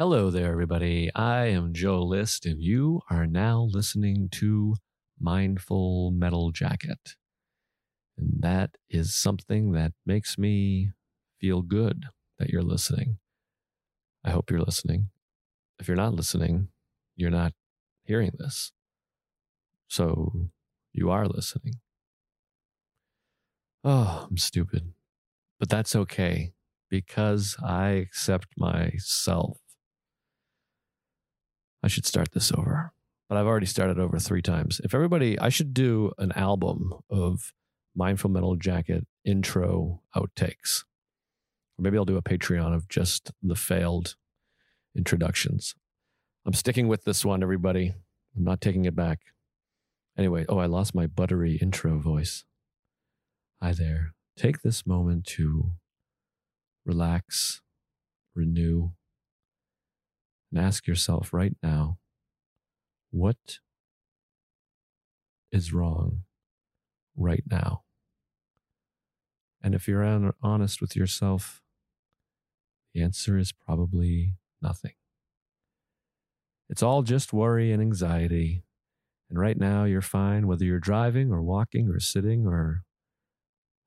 Hello there, everybody. I am Joe List, and you are now listening to Mindful Metal Jacket. And that is something that makes me feel good that you're listening. I hope you're listening. If you're not listening, you're not hearing this. So you are listening. Oh, I'm stupid. But that's okay because I accept myself. I should start this over, but I've already started over three times. If everybody, I should do an album of Mindful Metal Jacket intro outtakes. Or maybe I'll do a Patreon of just the failed introductions. I'm sticking with this one, everybody. I'm not taking it back. Anyway, oh, I lost my buttery intro voice. Hi there. Take this moment to relax, renew, and ask yourself right now what is wrong right now? And if you're honest with yourself, the answer is probably nothing. It's all just worry and anxiety. And right now, you're fine whether you're driving or walking or sitting or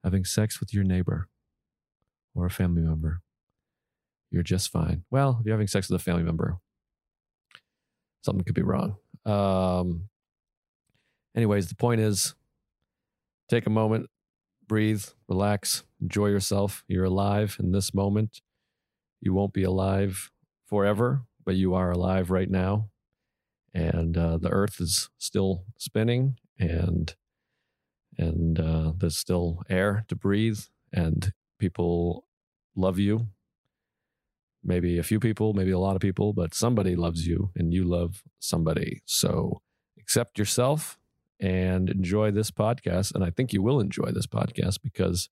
having sex with your neighbor or a family member. You're just fine. Well, if you're having sex with a family member, something could be wrong. Um, anyways, the point is take a moment, breathe, relax, enjoy yourself. You're alive in this moment. You won't be alive forever, but you are alive right now. And uh, the earth is still spinning and and uh, there's still air to breathe and people love you maybe a few people maybe a lot of people but somebody loves you and you love somebody so accept yourself and enjoy this podcast and i think you will enjoy this podcast because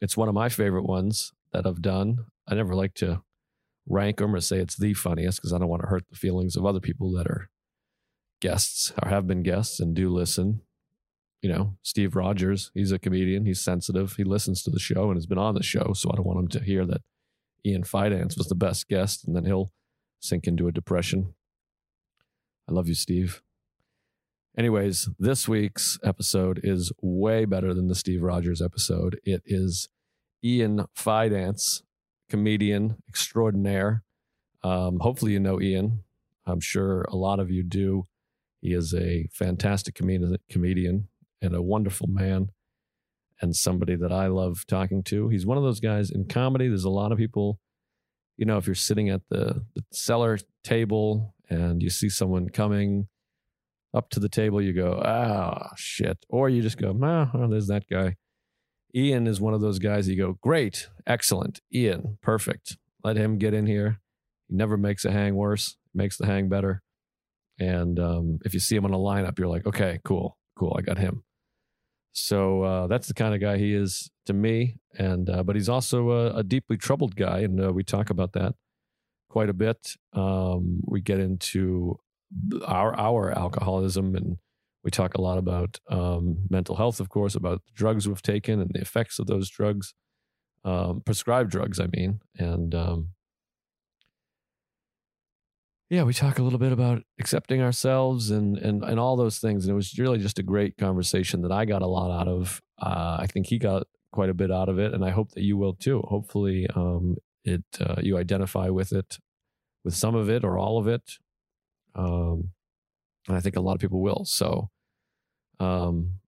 it's one of my favorite ones that i've done i never like to rank them or say it's the funniest because i don't want to hurt the feelings of other people that are guests or have been guests and do listen you know, Steve Rogers, he's a comedian. He's sensitive. He listens to the show and has been on the show. So I don't want him to hear that Ian Fidance was the best guest and then he'll sink into a depression. I love you, Steve. Anyways, this week's episode is way better than the Steve Rogers episode. It is Ian Fidance, comedian extraordinaire. Um, hopefully, you know Ian. I'm sure a lot of you do. He is a fantastic comedian, comedian and a wonderful man and somebody that I love talking to. He's one of those guys in comedy. There's a lot of people, you know, if you're sitting at the, the cellar table and you see someone coming up to the table, you go, ah, oh, shit. Or you just go, oh, there's that guy. Ian is one of those guys you go, great, excellent. Ian, perfect. Let him get in here. He never makes a hang worse, makes the hang better. And um, if you see him on a lineup, you're like, okay, cool, cool, I got him. So uh, that's the kind of guy he is to me. And uh, but he's also a, a, deeply troubled guy, and uh, we talk about that quite a bit. Um, we get into our our alcoholism, and we talk a lot about um, mental health, of course, about the drugs we've taken and the effects of those drugs, um, prescribed drugs, I mean, and um, yeah, we talk a little bit about accepting ourselves and and and all those things. And it was really just a great conversation that I got a lot out of. Uh, I think he got quite a bit out of it, and I hope that you will too. Hopefully, um, it uh, you identify with it, with some of it or all of it, um, and I think a lot of people will. So, um,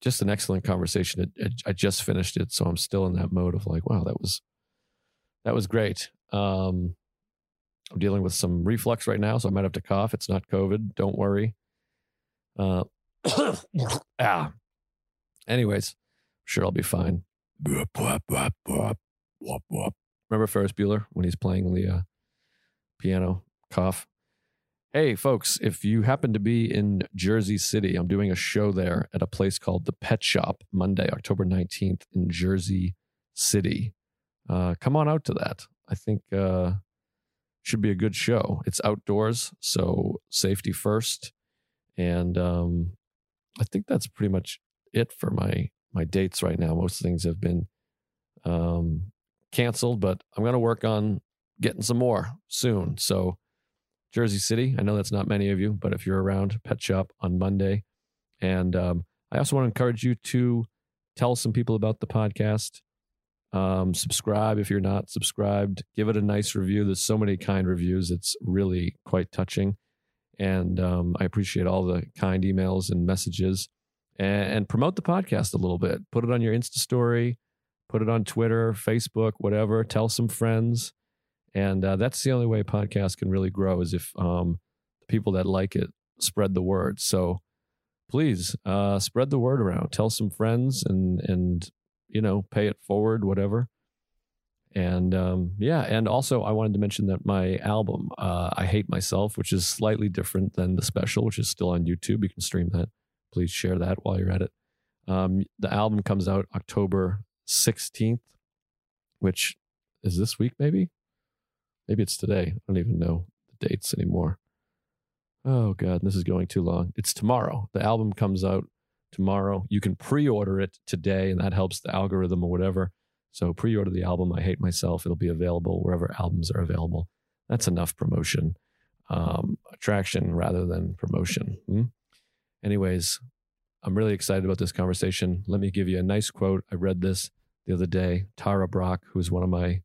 just an excellent conversation. It, it, I just finished it, so I'm still in that mode of like, wow, that was that was great. Um, I'm dealing with some reflux right now, so I might have to cough. It's not COVID. Don't worry. Uh, ah. Anyways, I'm sure I'll be fine. Remember Ferris Bueller when he's playing the uh, piano? Cough. Hey, folks, if you happen to be in Jersey City, I'm doing a show there at a place called The Pet Shop Monday, October 19th in Jersey City. Uh, come on out to that. I think uh, should be a good show. It's outdoors, so safety first. And um, I think that's pretty much it for my my dates right now. Most things have been um, canceled, but I'm going to work on getting some more soon. So, Jersey City, I know that's not many of you, but if you're around, Pet Shop on Monday. And um, I also want to encourage you to tell some people about the podcast. Um, subscribe if you're not subscribed. Give it a nice review. There's so many kind reviews. It's really quite touching. And um, I appreciate all the kind emails and messages. And, and promote the podcast a little bit. Put it on your Insta story, put it on Twitter, Facebook, whatever. Tell some friends. And uh, that's the only way podcast can really grow is if um, the people that like it spread the word. So please uh, spread the word around. Tell some friends and and you know pay it forward, whatever. And um, yeah, and also I wanted to mention that my album, uh, I Hate Myself, which is slightly different than the special, which is still on YouTube. You can stream that. Please share that while you're at it. Um, the album comes out October 16th, which is this week, maybe? Maybe it's today. I don't even know the dates anymore. Oh god, this is going too long. It's tomorrow. The album comes out tomorrow. You can pre-order it today, and that helps the algorithm or whatever. So pre-order the album. I hate myself. It'll be available wherever albums are available. That's enough promotion, um, attraction rather than promotion. Hmm? Anyways, I'm really excited about this conversation. Let me give you a nice quote. I read this the other day. Tara Brach, who's one of my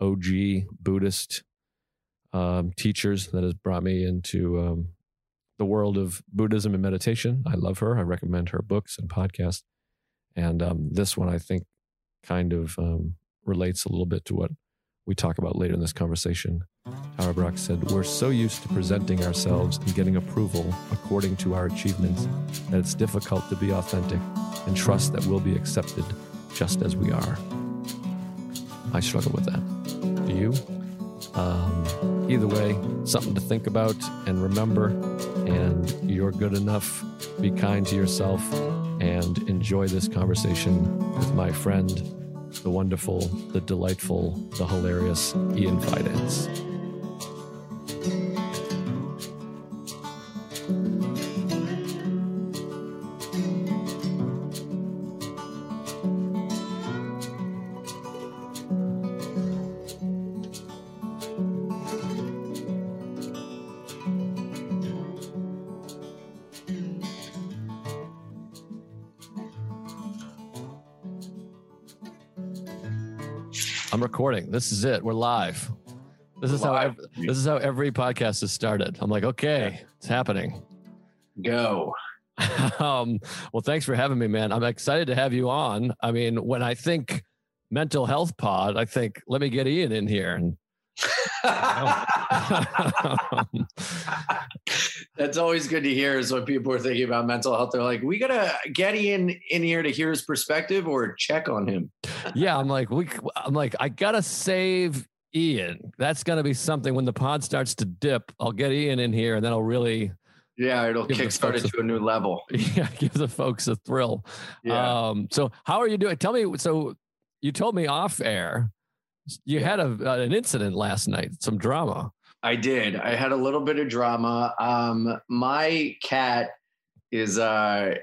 OG Buddhist um, teachers that has brought me into um, the world of Buddhism and meditation. I love her. I recommend her books and podcasts. And um, this one, I think, kind of um, relates a little bit to what we talk about later in this conversation. Tara Brach said, We're so used to presenting ourselves and getting approval according to our achievements that it's difficult to be authentic and trust that we'll be accepted just as we are. I struggle with that. Do you? Um, either way, something to think about and remember. And you're good enough. Be kind to yourself and enjoy this conversation with my friend, the wonderful, the delightful, the hilarious Ian Fidance. Recording. This is it. We're live. This is how every, this is how every podcast is started. I'm like, okay, it's happening. Go. um, well, thanks for having me, man. I'm excited to have you on. I mean, when I think mental health pod, I think let me get Ian in here and That's always good to hear is when people are thinking about mental health. They're like, we gotta get Ian in here to hear his perspective or check on him. yeah, I'm like, we I'm like, I gotta save Ian. That's gonna be something when the pod starts to dip. I'll get Ian in here and then I'll really yeah, it'll kickstart it to a new level. Yeah, give the folks a thrill. Yeah. Um, so how are you doing? Tell me. So you told me off air you had a, uh, an incident last night, some drama. I did. I had a little bit of drama. Um, my cat is uh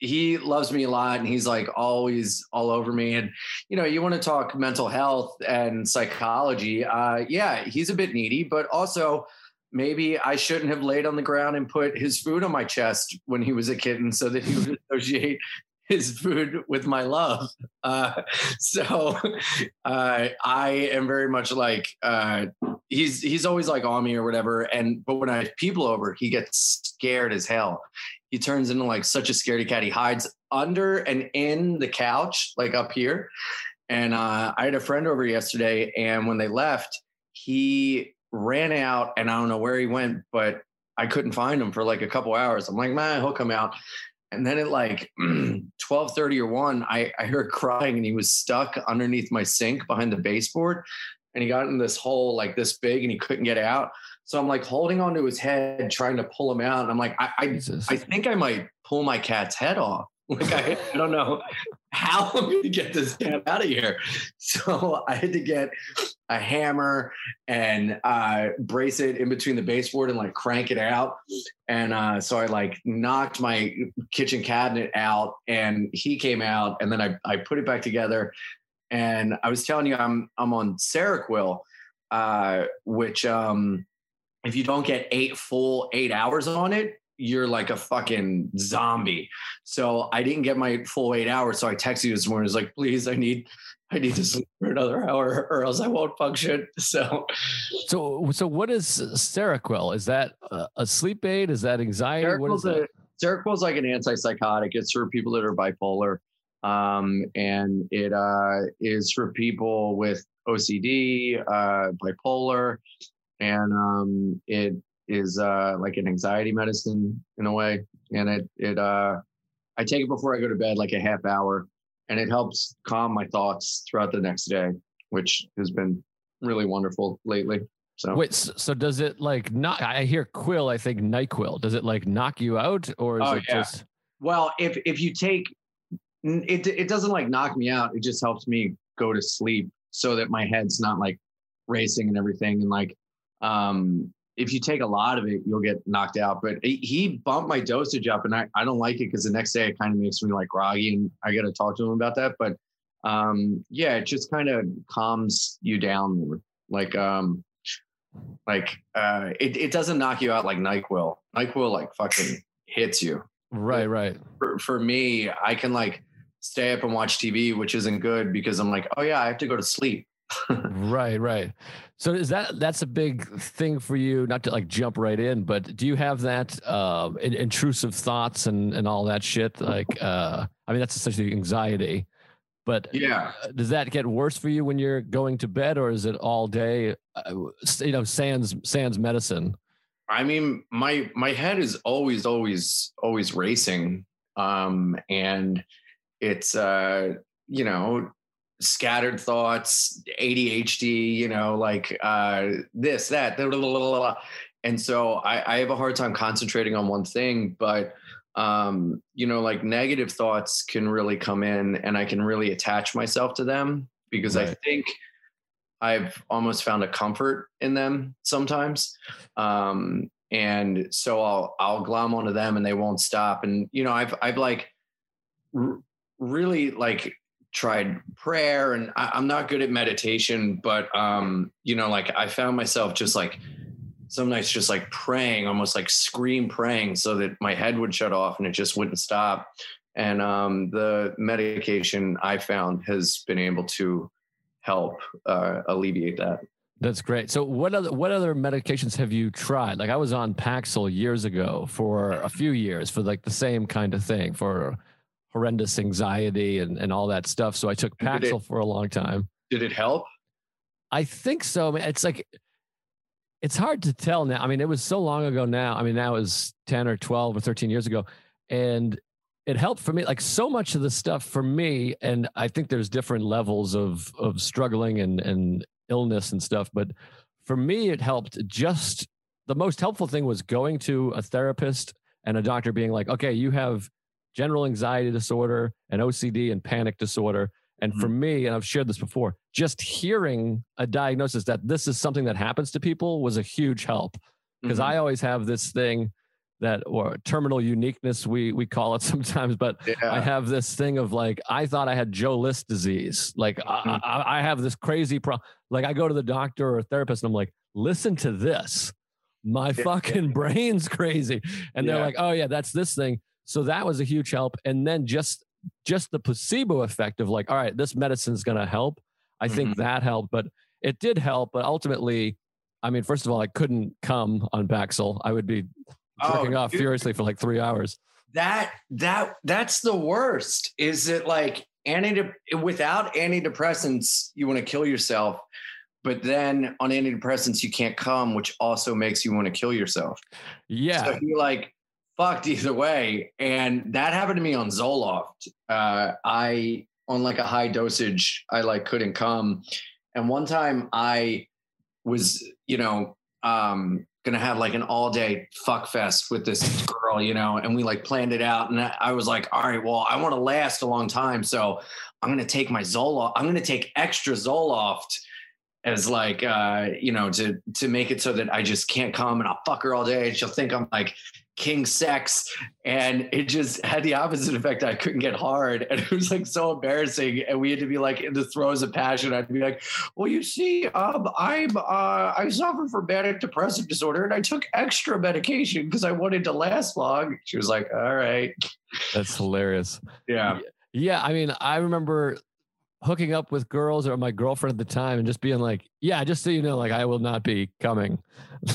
he loves me a lot and he's like always all over me and you know you want to talk mental health and psychology uh yeah he's a bit needy but also maybe i shouldn't have laid on the ground and put his food on my chest when he was a kitten so that he would associate his food with my love. Uh, so uh, I am very much like uh, he's he's always like on me or whatever. And but when I have people over, he gets scared as hell. He turns into like such a scaredy cat. He hides under and in the couch, like up here. And uh, I had a friend over yesterday, and when they left, he ran out, and I don't know where he went, but I couldn't find him for like a couple hours. I'm like, man, he'll come out. And then at like 12:30 or 1, I, I heard crying and he was stuck underneath my sink behind the baseboard. And he got in this hole like this big and he couldn't get out. So I'm like holding onto his head, trying to pull him out. And I'm like, I I, I think I might pull my cat's head off. Like I, I don't know how I'm going to get this cat out of here. So I had to get a hammer and uh, brace it in between the baseboard and like crank it out. And uh, so I like knocked my kitchen cabinet out and he came out and then I, I put it back together. And I was telling you, I'm, I'm on Seroquel. uh, which um, if you don't get eight full eight hours on it, you're like a fucking zombie. So I didn't get my full eight hours. So I texted you this morning. I was like, please, I need I need to sleep for another hour or else I won't function. So, so, so what is Seroquel? Is that a sleep aid? Is that anxiety? Seroquel's, what is that? Is like an antipsychotic. It's for people that are bipolar. Um, and it uh, is for people with OCD, uh, bipolar, and um, it is uh, like an anxiety medicine in a way. And it, it, uh, I take it before I go to bed, like a half hour and it helps calm my thoughts throughout the next day, which has been really wonderful lately. So wait, so does it like not? I hear Quill. I think Nyquil. Does it like knock you out, or is oh, it yeah. just? Well, if if you take it, it doesn't like knock me out. It just helps me go to sleep so that my head's not like racing and everything. And like, um, if you take a lot of it, you'll get knocked out. But he bumped my dosage up, and I, I don't like it because the next day it kind of makes me like groggy, and I got to talk to him about that. But um, yeah, it just kind of calms you down. Like um, like uh, it it doesn't knock you out like Nyquil. Nyquil like fucking hits you. Right, right. For, for me, I can like stay up and watch TV, which isn't good because I'm like, oh yeah, I have to go to sleep. right, right. So is that that's a big thing for you? Not to like jump right in, but do you have that uh, intrusive thoughts and and all that shit? Like, uh, I mean, that's essentially anxiety. But yeah, uh, does that get worse for you when you're going to bed, or is it all day? Uh, you know, sans sans medicine. I mean, my my head is always always always racing, um, and it's uh, you know scattered thoughts, ADHD, you know, like uh, this, that, blah, blah, blah, and so I, I, have a hard time concentrating on one thing, but um, you know, like negative thoughts can really come in, and I can really attach myself to them because right. I think I've almost found a comfort in them sometimes. Um, and so I'll I'll glom onto them, and they won't stop. And you know, I've I've like r- really like tried prayer and I, am not good at meditation, but um, you know, like I found myself just like some nights just like praying, almost like scream praying so that my head would shut off and it just wouldn't stop. And um, the medication I found has been able to help uh, alleviate that. That's great. So what other what other medications have you tried? Like I was on Paxil years ago for a few years for like the same kind of thing for horrendous anxiety and, and all that stuff. So I took Paxil it, for a long time. Did it help? I think so. I mean, it's like, it's hard to tell now. I mean, it was so long ago now. I mean, now it was 10 or 12 or 13 years ago. And it helped for me. Like so much of the stuff for me, and I think there's different levels of of struggling and and illness and stuff. But for me, it helped just the most helpful thing was going to a therapist and a doctor being like, okay, you have general anxiety disorder and OCD and panic disorder. And mm-hmm. for me, and I've shared this before, just hearing a diagnosis that this is something that happens to people was a huge help because mm-hmm. I always have this thing that or terminal uniqueness we we call it sometimes but yeah. i have this thing of like i thought i had joe list disease like mm-hmm. I, I, have this crazy problem like i go to the doctor or therapist and i'm like listen to this my fucking brain's crazy and yeah. they're like oh yeah that's this thing so that was a huge help. And then just just the placebo effect of like, all right, this medicine is going to help. I mm-hmm. think that helped, but it did help. But ultimately, I mean, first of all, I couldn't come on Paxil. I would be jerking oh, off dude. furiously for like three hours. That that that's the worst. Is it like anti without antidepressants, you want to kill yourself, but then on antidepressants you can't come, which also makes you want to kill yourself. Yeah, so you're like fucked either way. And that happened to me on Zoloft. Uh, I on like a high dosage, I like couldn't come. And one time I was, you know, um, gonna have like an all day fuck fest with this girl, you know, and we like planned it out. And I was like, all right, well, I want to last a long time. So I'm gonna take my Zoloft, I'm gonna take extra Zoloft as like uh, you know to to make it so that I just can't come and I'll fuck her all day and she'll think I'm like king sex and it just had the opposite effect. I couldn't get hard and it was like so embarrassing and we had to be like in the throes of passion. I'd be like well you see um, i'm uh, i suffer from manic depressive disorder and i took extra medication because i wanted to last long. She was like all right. That's hilarious. Yeah. Yeah i mean i remember hooking up with girls or my girlfriend at the time and just being like, yeah, just so you know, like I will not be coming.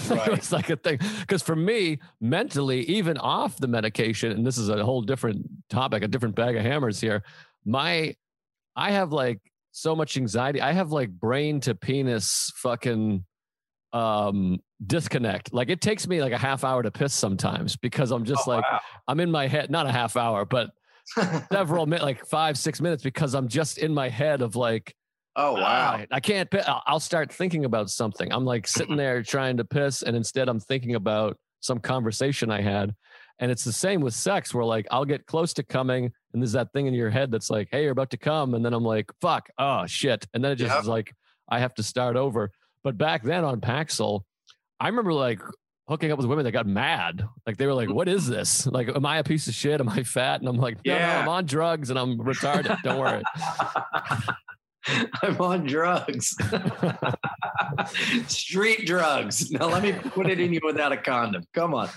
Right. it's like a thing. Because for me, mentally, even off the medication, and this is a whole different topic, a different bag of hammers here. My, I have like so much anxiety. I have like brain to penis fucking um disconnect. Like it takes me like a half hour to piss sometimes because I'm just oh, like wow. I'm in my head, not a half hour, but several minutes, like five, six minutes, because I'm just in my head of like, oh wow, I can't. I'll start thinking about something. I'm like sitting there trying to piss, and instead I'm thinking about some conversation I had. And it's the same with sex, where like I'll get close to coming, and there's that thing in your head that's like, "Hey, you're about to come," and then I'm like, "Fuck, oh shit," and then it just yep. is like I have to start over. But back then on Paxil, I remember like hooking up with women that got mad. Like they were like, "What is this? Like, am I a piece of shit? Am I fat?" And I'm like, "No, yeah. no I'm on drugs and I'm retarded. Don't worry." I'm on drugs. Street drugs. Now let me put it in you without a condom. Come on.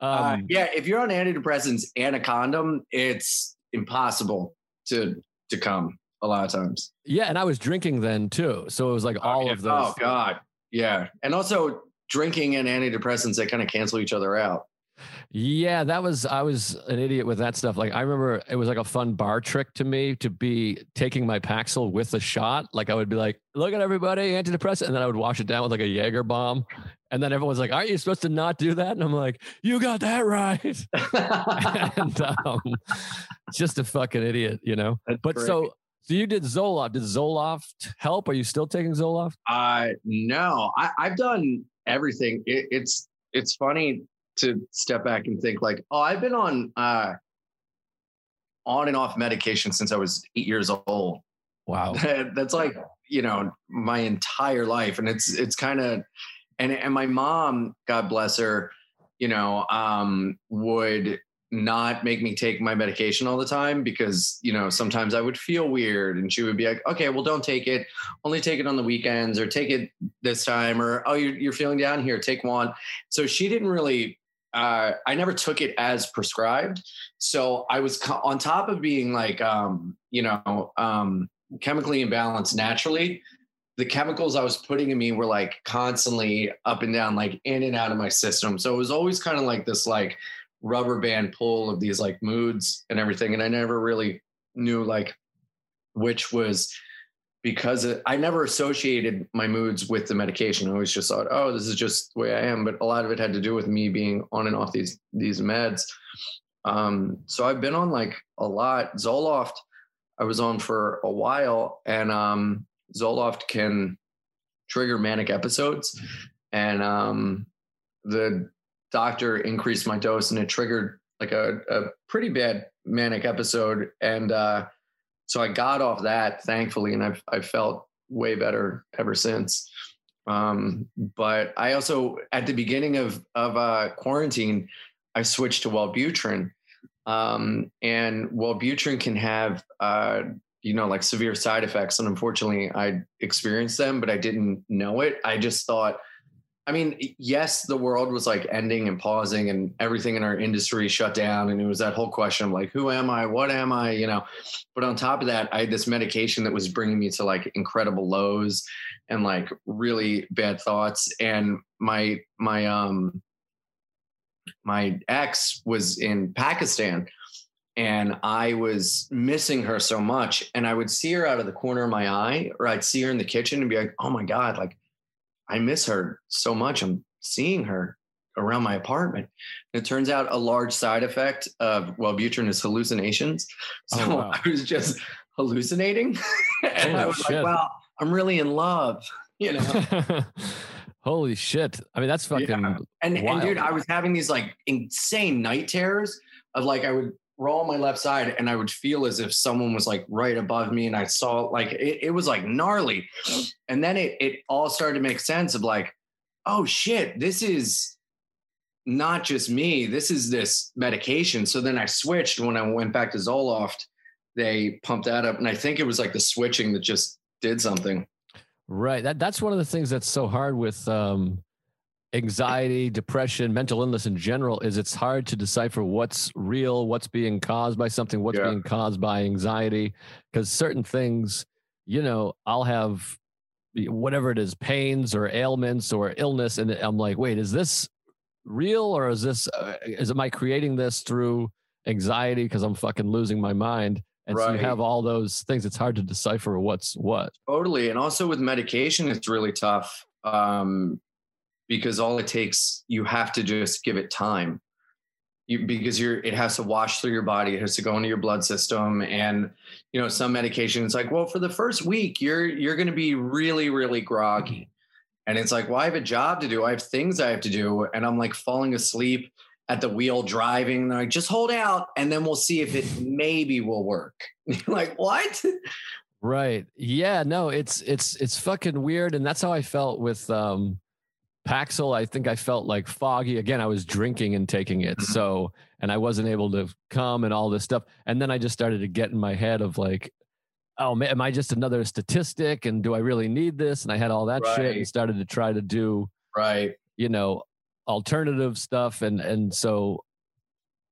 Uh, um, uh, yeah, if you're on antidepressants and a condom, it's impossible to to come a lot of times. Yeah, and I was drinking then too, so it was like all oh, yeah. of those. Oh God, yeah, and also drinking and antidepressants that kind of cancel each other out. Yeah, that was I was an idiot with that stuff. Like I remember it was like a fun bar trick to me to be taking my Paxil with a shot. Like I would be like, "Look at everybody, antidepressant," and then I would wash it down with like a Jaeger bomb. And then everyone's like, "Aren't you supposed to not do that?" And I'm like, "You got that right." and um, just a fucking idiot, you know. That's but great. so so you did Zoloft. Did Zoloft help? Are you still taking Zoloft? Uh no. I, I've done everything. It, it's it's funny to step back and think like, oh, I've been on uh, on and off medication since I was eight years old. Wow, that's like you know my entire life, and it's it's kind of and and my mom, God bless her, you know, um, would not make me take my medication all the time because you know sometimes i would feel weird and she would be like okay well don't take it. Only take it on the weekends or take it this time or oh you're, you're feeling down here. Take one. So she didn't really uh, i never took it as prescribed. So i was co- on top of being like um, you know um, chemically imbalanced naturally the chemicals I was putting in me were like constantly up and down, like in and out of my system. So it was always kind of like this, like rubber band pull of these like moods and everything. And I never really knew like which was because it, I never associated my moods with the medication. I always just thought, oh, this is just the way I am. But a lot of it had to do with me being on and off these these meds. Um, so I've been on like a lot. Zoloft, I was on for a while, and um, Zoloft can trigger manic episodes, and um, the doctor increased my dose and it triggered like a, a pretty bad manic episode. And uh, so I got off that thankfully, and I've, I've felt way better ever since. Um, but I also, at the beginning of, of uh, quarantine, I switched to Wellbutrin. Um, and Wellbutrin can have, uh, you know, like severe side effects. And unfortunately, I experienced them, but I didn't know it. I just thought, I mean, yes, the world was like ending and pausing, and everything in our industry shut down. And it was that whole question of like, who am I? What am I? You know. But on top of that, I had this medication that was bringing me to like incredible lows and like really bad thoughts. And my my um my ex was in Pakistan, and I was missing her so much. And I would see her out of the corner of my eye, or I'd see her in the kitchen and be like, oh my god, like I miss her so much. I'm seeing her around my apartment. it turns out a large side effect of Wellbutrin is hallucinations. So oh, wow. I was just hallucinating. and Holy I was shit. like, wow, I'm really in love, you know. Holy shit. I mean, that's fucking yeah. and, and dude, I was having these like insane night terrors of like I would roll on my left side and I would feel as if someone was like right above me and I saw like it, it was like gnarly. And then it it all started to make sense of like, oh shit, this is not just me. This is this medication. So then I switched when I went back to Zoloft. They pumped that up, and I think it was like the switching that just did something. Right. That that's one of the things that's so hard with um, anxiety, depression, mental illness in general. Is it's hard to decipher what's real, what's being caused by something, what's Yeah. being caused by anxiety, because certain things, you know, I'll have whatever it is, pains or ailments or illness, and I'm like, wait, is this real or is this uh, is am I creating this through anxiety because I'm fucking losing my mind? And so you have all those things. It's hard to decipher what's what. Totally. And also with medication, it's really tough um, because all it takes, you have to just give it time. You, because you're, it has to wash through your body. It has to go into your blood system. And, you know, some medication, it's like, well, for the first week, you're, you're going to be really, really groggy. And it's like, well, I have a job to do. I have things I have to do. And I'm like falling asleep at the wheel driving. And they're like, just hold out and then we'll see if it maybe will work. Like, what? Right. Yeah, no, it's it's it's fucking weird and that's how I felt with um Paxil. I think I felt like foggy. Again, I was drinking and taking it. Mhm. So, and I wasn't able to come and all this stuff. And then I just started to get in my head of like oh man, am I just another statistic and do I really need this? And I had all that shit and started to try to do, Right. you know, alternative stuff and and so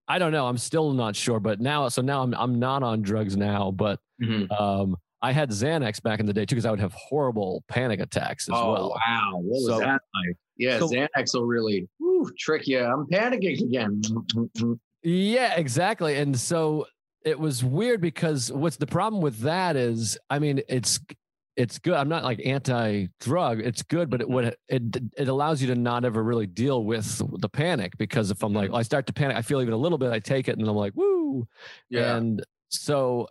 I don't know. I'm still not sure, but now so now I'm I'm not on drugs now, but Mhm. um, I had Xanax back in the day too because I would have horrible panic attacks as oh well. wow, what was So- that like? Yeah, so- Xanax will really whew, trick you. I'm panicking again. Yeah, exactly. And so it was weird because what's the problem with that is, I mean, it's it's good. I'm not like anti-drug. It's good, but it would it it allows you to not ever really deal with the panic because if I'm like mm-hmm. I start to panic, I feel even a little bit. I take it and I'm like, woo. Yeah, And so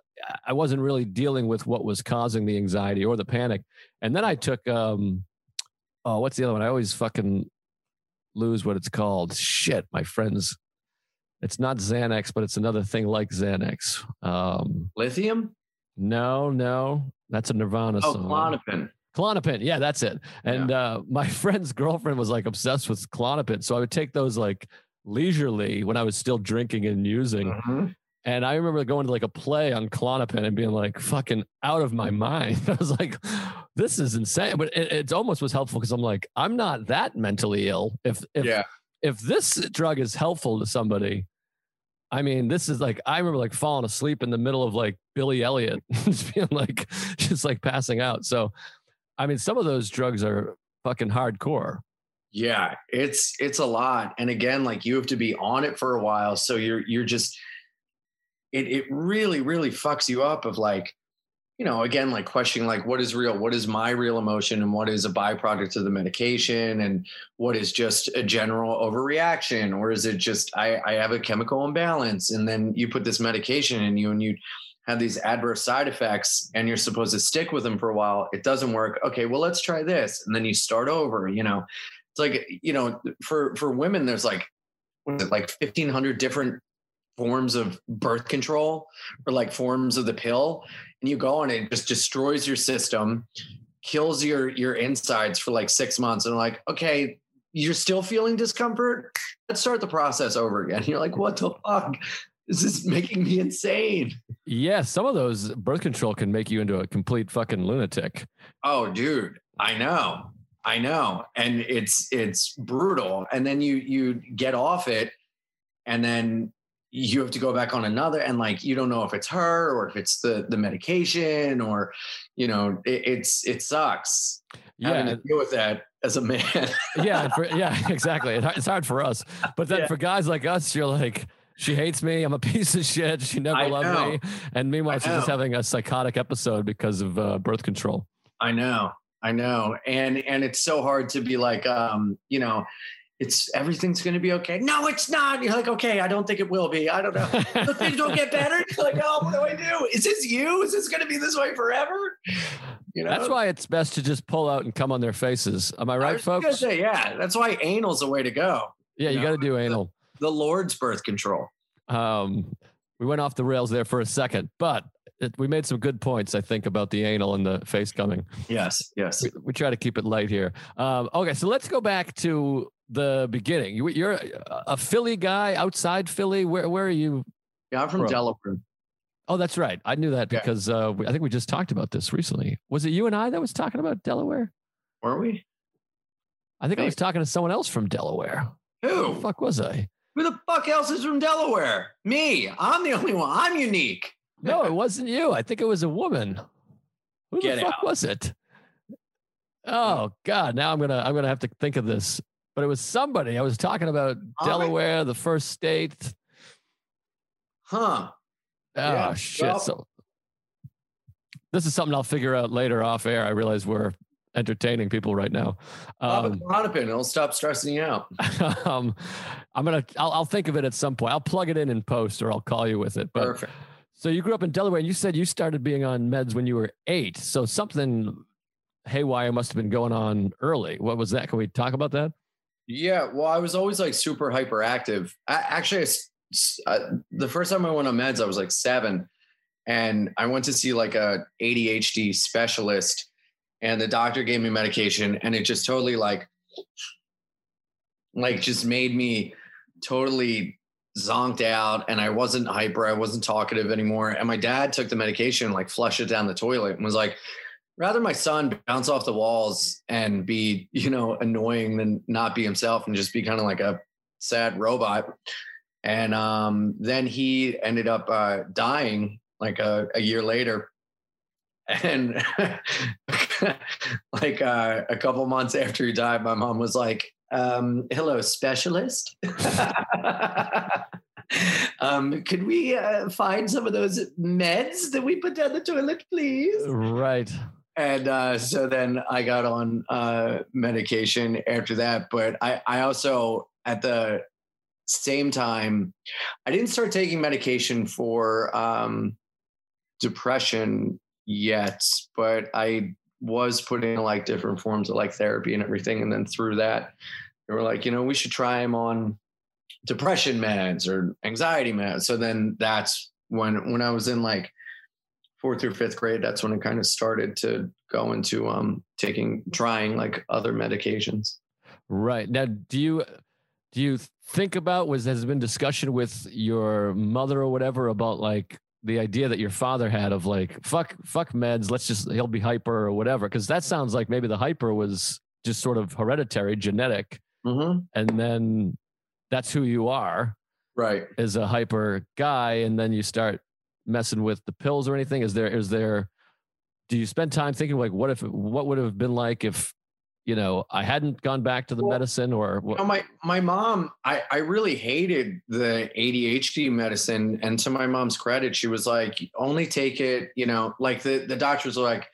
I wasn't really dealing with what was causing the anxiety or the panic. And then I took um oh, what's the other one? I always fucking lose what it's called. Shit, my friends. It's not Xanax, but it's another thing like Xanax. Um lithium. no, no. That's a Nirvana Oh, song. Klonopin. Klonopin. Yeah, that's it. And uh, my friend's girlfriend was like obsessed with Klonopin. So I would take those like leisurely when I was still drinking and using. Mhm. And I remember going to like a play on Klonopin and being like fucking out of my mind. I was like, this is insane. But it, it almost was helpful because I'm like, I'm not that mentally ill. If if Yeah, if this drug is helpful to somebody, I mean, this is like I remember like falling asleep in the middle of like Billy Elliot, just being like just like passing out. So I mean, some of those drugs are fucking hardcore. yeah. It's it's a lot. And again, like you have to be on it for a while. So you're you're just it it really, really fucks you up of like, you know, again, like questioning like what is real, what is my real emotion, and what is a byproduct of the medication, and what is just a general overreaction, or is it just I, I have a chemical imbalance, and then you put this medication in you and you have these adverse side effects and you're supposed to stick with them for a while. It doesn't work. Okay, well, let's try this. And then you start over, you know. It's like, you know, for for women, there's like what is it, like 1500 different forms of birth control or like forms of the pill. And you go on and it just destroys your system, kills your your insides for like six months. And like, okay, you're still feeling discomfort. Let's start the process over again. You're like, what the fuck? This is making me insane. Yeah, some of those birth control can make you into a complete fucking lunatic. Oh, dude, I know. I know. And it's it's brutal. And then you you get off it and then you have to go back on another and like you don't know if it's her or if it's the the medication or you know it, it's it sucks having Yeah, to deal with that as a man yeah, for, yeah, exactly. It's hard for us, but then Yeah. for guys like us, you're like, she hates me. I'm a piece of shit. She never I loved know. me. And meanwhile, she's just having a psychotic episode because of uh, birth control. I know, I know, and and it's so hard to be like, um, you know, it's everything's going to be okay. No, it's not. You're like, okay, I don't think it will be. I don't know. The things don't get better. You're like, oh, what do I do? Is this you? Is this going to be this way forever? You know, That's why it's best to just pull out and come on their faces. Am I I right, gonna folks? say, yeah, that's why anal's the way to go. yeah, you no, got to do anal. The Lord's birth control. Um, we went off the rails there for a second, but it, we made some good points, I think, about the anal and the face coming. Yes, yes. We, we try to keep it light here. Um, okay, so let's go back to the beginning. You, you're a Philly guy outside Philly. Where where are you? Yeah, I'm from. Delaware. Oh, that's right. I knew that Yeah. because uh, we, I think we just talked about this recently. Was it you and I that was talking about Delaware? Weren't we? I think I was talking to someone else from Delaware. Who fuck was I? Who the fuck else is from Delaware? Me. I'm the only one. I'm unique. No, it wasn't you. I think it was a woman. Who Get the fuck out. was it? Oh God! Now I'm gonna I'm gonna have to think of this. But it was somebody. I was talking about All right. Delaware, the first state. Huh. Oh Yeah, shit! well- so this is something I'll figure out later off air. I realize we're entertaining people right now. Um, a Klonopin. It'll stop stressing you out. um, I'm gonna I'll, I'll think of it at some point. I'll plug it in in post, or I'll call you with it. But Perfect. so you grew up in Delaware, and you said you started being on meds when you were eight. So something haywire must have been going on early. What was that? Can we talk about that? Yeah, well, I was always like super hyperactive. I, actually, I uh, the first time I went on meds, I was like seven, and I went to see like a ADHD specialist, and the doctor gave me medication, and it just totally like, like just made me totally zonked out, and I wasn't hyper, I wasn't talkative anymore. And my dad took the medication, and like flushed it down the toilet, and was like, rather my son bounce off the walls and be you know annoying than not be himself and just be kind of like a sad robot. And um, then he ended up uh, dying like a, a year later. And like uh, a couple months after he died my mom was like um, hello specialist. Um, could we uh, find some of those meds that we put down the toilet please? Right. And uh, so then I got on uh, medication after that. But I, I also at the same time, I didn't start taking medication for um, depression yet, but I was putting like different forms of like therapy and everything. And then through that, they were like, you know, we should try him on depression meds or anxiety meds. So then that's when when I was in like fourth through fifth grade, that's when it kind of started to go into um taking trying like other medications. Right. Now, do you do you think about was has been discussion with your mother or whatever about like the idea that your father had of like fuck fuck meds, let's just he'll be hyper or whatever because that sounds like maybe the hyper was just sort of hereditary, genetic, Mm-hmm. and then that's who you are Right. as a hyper guy, and then you start messing with the pills or anything. Is there is there do you spend time thinking like what if what would have been like if you know I hadn't gone back to the Well, medicine or You know, my my mom, I I really hated the ADHD medicine, and to my mom's credit, she was like, only take it. You know, like the the doctors were like,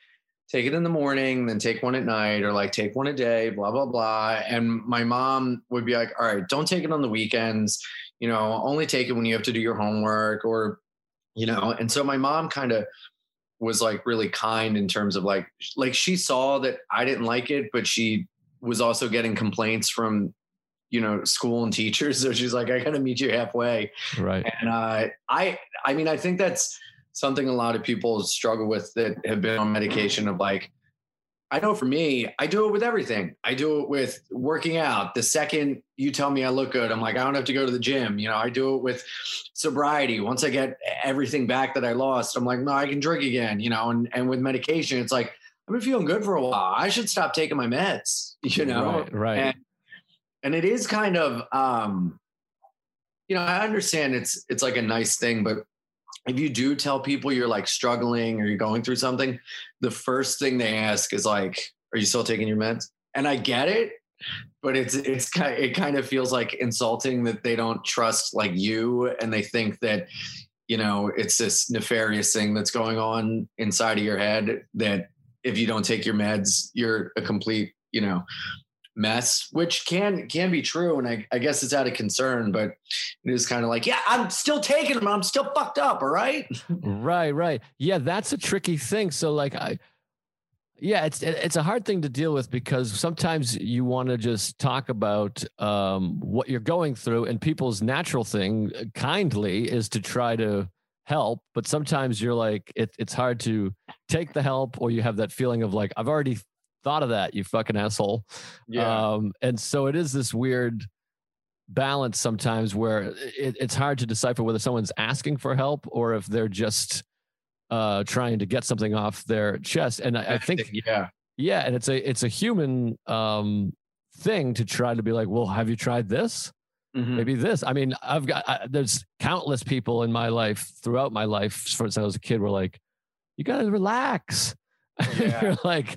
take it in the morning, then take one at night, or like take one a day, blah blah blah. And my mom would be like, all right, don't take it on the weekends. You know, only take it when you have to do your homework, or you know. And so my mom kind of was like really kind in terms of like like she saw that I didn't like it, but she was also getting complaints from you know school and teachers so she's like i gotta meet you halfway Right. and uh, i i mean i think that's something a lot of people struggle with that have been on medication of like i know for me i do it with everything. I do it with working out. The second you tell me i look good i'm like i don't have to go to the gym. You know i do it with sobriety. Once i get everything back that i lost i'm like no i can drink again you know and and with medication it's like i've been feeling good for a while. I should stop taking my meds you know? Right. right. and and it is kind of um you know i understand it's it's like a nice thing but if you do tell people you're like struggling or you're going through something the first thing they ask is like are you still taking your meds? And i get it but it's it's kind it kind of feels like insulting that they don't trust like you and they think that you know it's this nefarious thing that's going on inside of your head that if you don't take your meds you're a complete you know mess which can can be true and I, I guess it's out of concern but it is kind of like yeah i'm still taking them i'm still fucked up all right Right, right. Yeah, that's a tricky thing. So like I yeah, it's it's a hard thing to deal with because sometimes you want to just talk about um, what you're going through, and people's natural thing, uh, kindly, is to try to help, but sometimes you're like, it, it's hard to take the help, or you have that feeling of like, I've already thought of that, you fucking asshole. Yeah. Um, and so it is this weird balance sometimes where it, it's hard to decipher whether someone's asking for help or if they're just uh, trying to get something off their chest. And I, I think, yeah. yeah, and it's a it's a human um, thing to try to be like, well, have you tried this? Mhm. maybe this. I mean, I've got I, there's countless people in my life throughout my life since I was a kid were like, you got to relax. Yeah. You're like,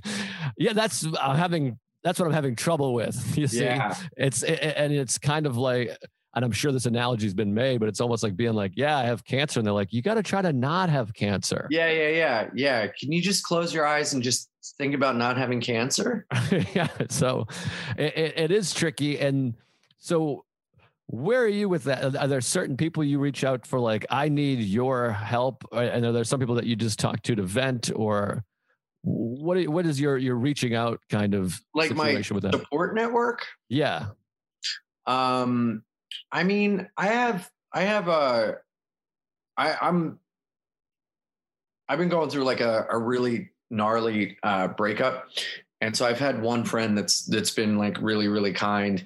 yeah, that's I'm having that's what I'm having trouble with. You see, Yeah. it's it, and it's kind of like. And I'm sure this analogy's been made, but it's almost like being like, "Yeah, I have cancer," and they're like, "You got to try to not have cancer." Yeah, yeah, yeah, yeah. Can you just close your eyes and just think about not having cancer? yeah. So it, it, it is tricky. And so where are you with that? Are there certain people you reach out for, like, I need your help? And are there some people that you just talk to to vent or what, what is your, your reaching out kind of Like my situation with that? support network. Yeah. Um, I mean, I have, I have a, I, I'm, I've been going through like a, a really gnarly uh, breakup, and so I've had one friend that's that's been like really really kind,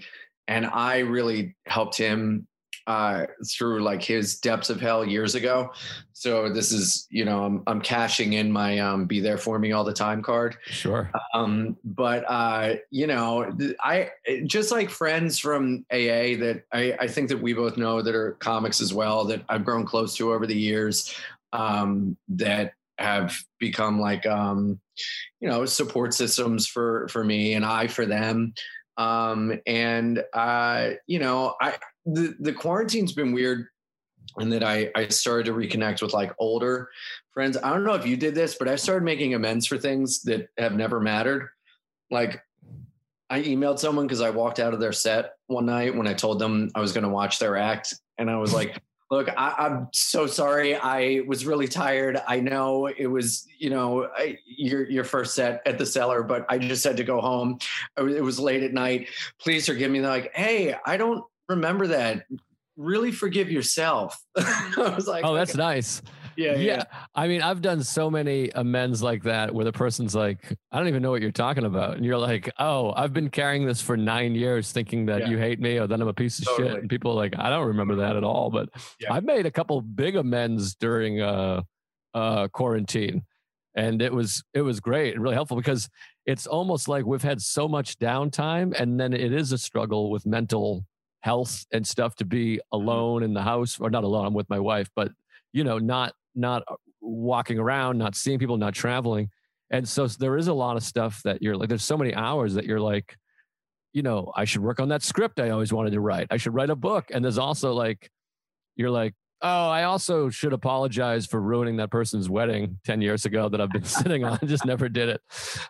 and I really helped him uh, through like his depths of hell years ago. So this is, you know, I'm I'm cashing in my um, "Be there for me all the time" card. Sure. um but uh you know i just like friends from aa that i i think that we both know that are comics as well that i've grown close to over the years um that have become like um you know support systems for for me and i for them um and uh you know i the the quarantine's been weird and that I I started to reconnect with like older friends. I don't know if you did this, but I started making amends for things that have never mattered. Like I emailed someone because I walked out of their set one night when I told them I was going to watch their act, and I was like. Look, I, I'm so sorry. I was really tired. I know it was, you know, I, your your first set at the cellar, but I just had to go home. It was late at night. Please forgive me. They're like, hey, I don't remember that. Really forgive yourself. I was like, Oh, that's okay. nice. Yeah, yeah. I mean, I've done so many amends like that where the person's like, I don't even know what you're talking about. And you're like, oh, I've been carrying this for nine years thinking that Yeah. you hate me or that I'm a piece of Totally. shit. And people are like, I don't remember that at all. But Yeah. I've made a couple big amends during uh, uh, quarantine. And it was it was great and really helpful because it's almost like we've had so much downtime and then it is a struggle with mental health and stuff to be alone in the house or not alone, I'm with my wife, but you know, not not uh, walking around, not seeing people, not traveling. And so there is a lot of stuff that you're like, there's so many hours that you're like, you know, I should work on that script I always wanted to write. I should write a book. And there's also like, you're like, oh, I also should apologize for ruining that person's wedding 10 years ago that I've been sitting on. I just never did it.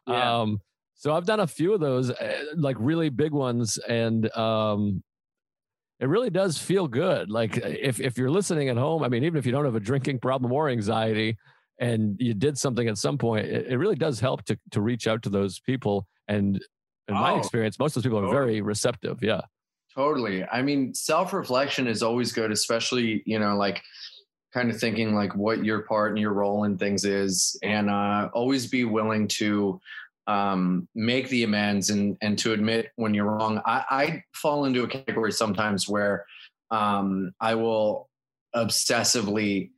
Yeah. Um, so I've done a few of those, uh, like really big ones. And um, it really does feel good. Like if, if you're listening at home, I mean, even if you don't have a drinking problem or anxiety and you did something at some point, it, it really does help to, to reach out to those people. And in my Oh, experience, most of those people are totally. very receptive. Yeah. Totally. I mean, self reflection is always good, especially, you know, like kind of thinking like what your part and your role in things is, and uh, always be willing to um, make the amends and, and to admit when you're wrong. I, I fall into a category sometimes where um, I will obsessively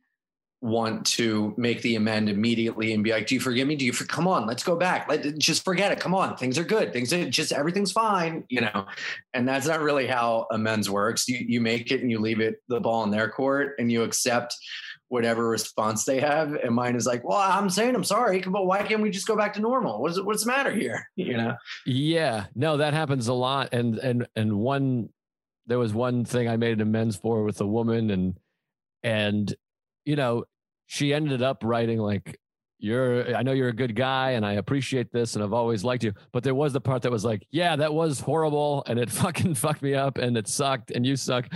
want to make the amend immediately and be like, "Do you forgive me? Do you? For- come on, let's go back. Let just forget it. Come on, things are good. Things are just everything's fine." You know, and that's not really how amends works. You you make it and you leave it the ball in their court and you accept whatever response they have. And mine is like, "Well, I'm saying I'm sorry, but why can't we just go back to normal? What's what's the matter here?" You know. Yeah, no, that happens a lot. And and and one, there was one thing I made an amends for with a woman, and and you know, she ended up writing like, "You're, I know you're a good guy, and I appreciate this, and I've always liked you." But there was the part that was like, "Yeah, that was horrible, and it fucking fucked me up, and it sucked, and you suck."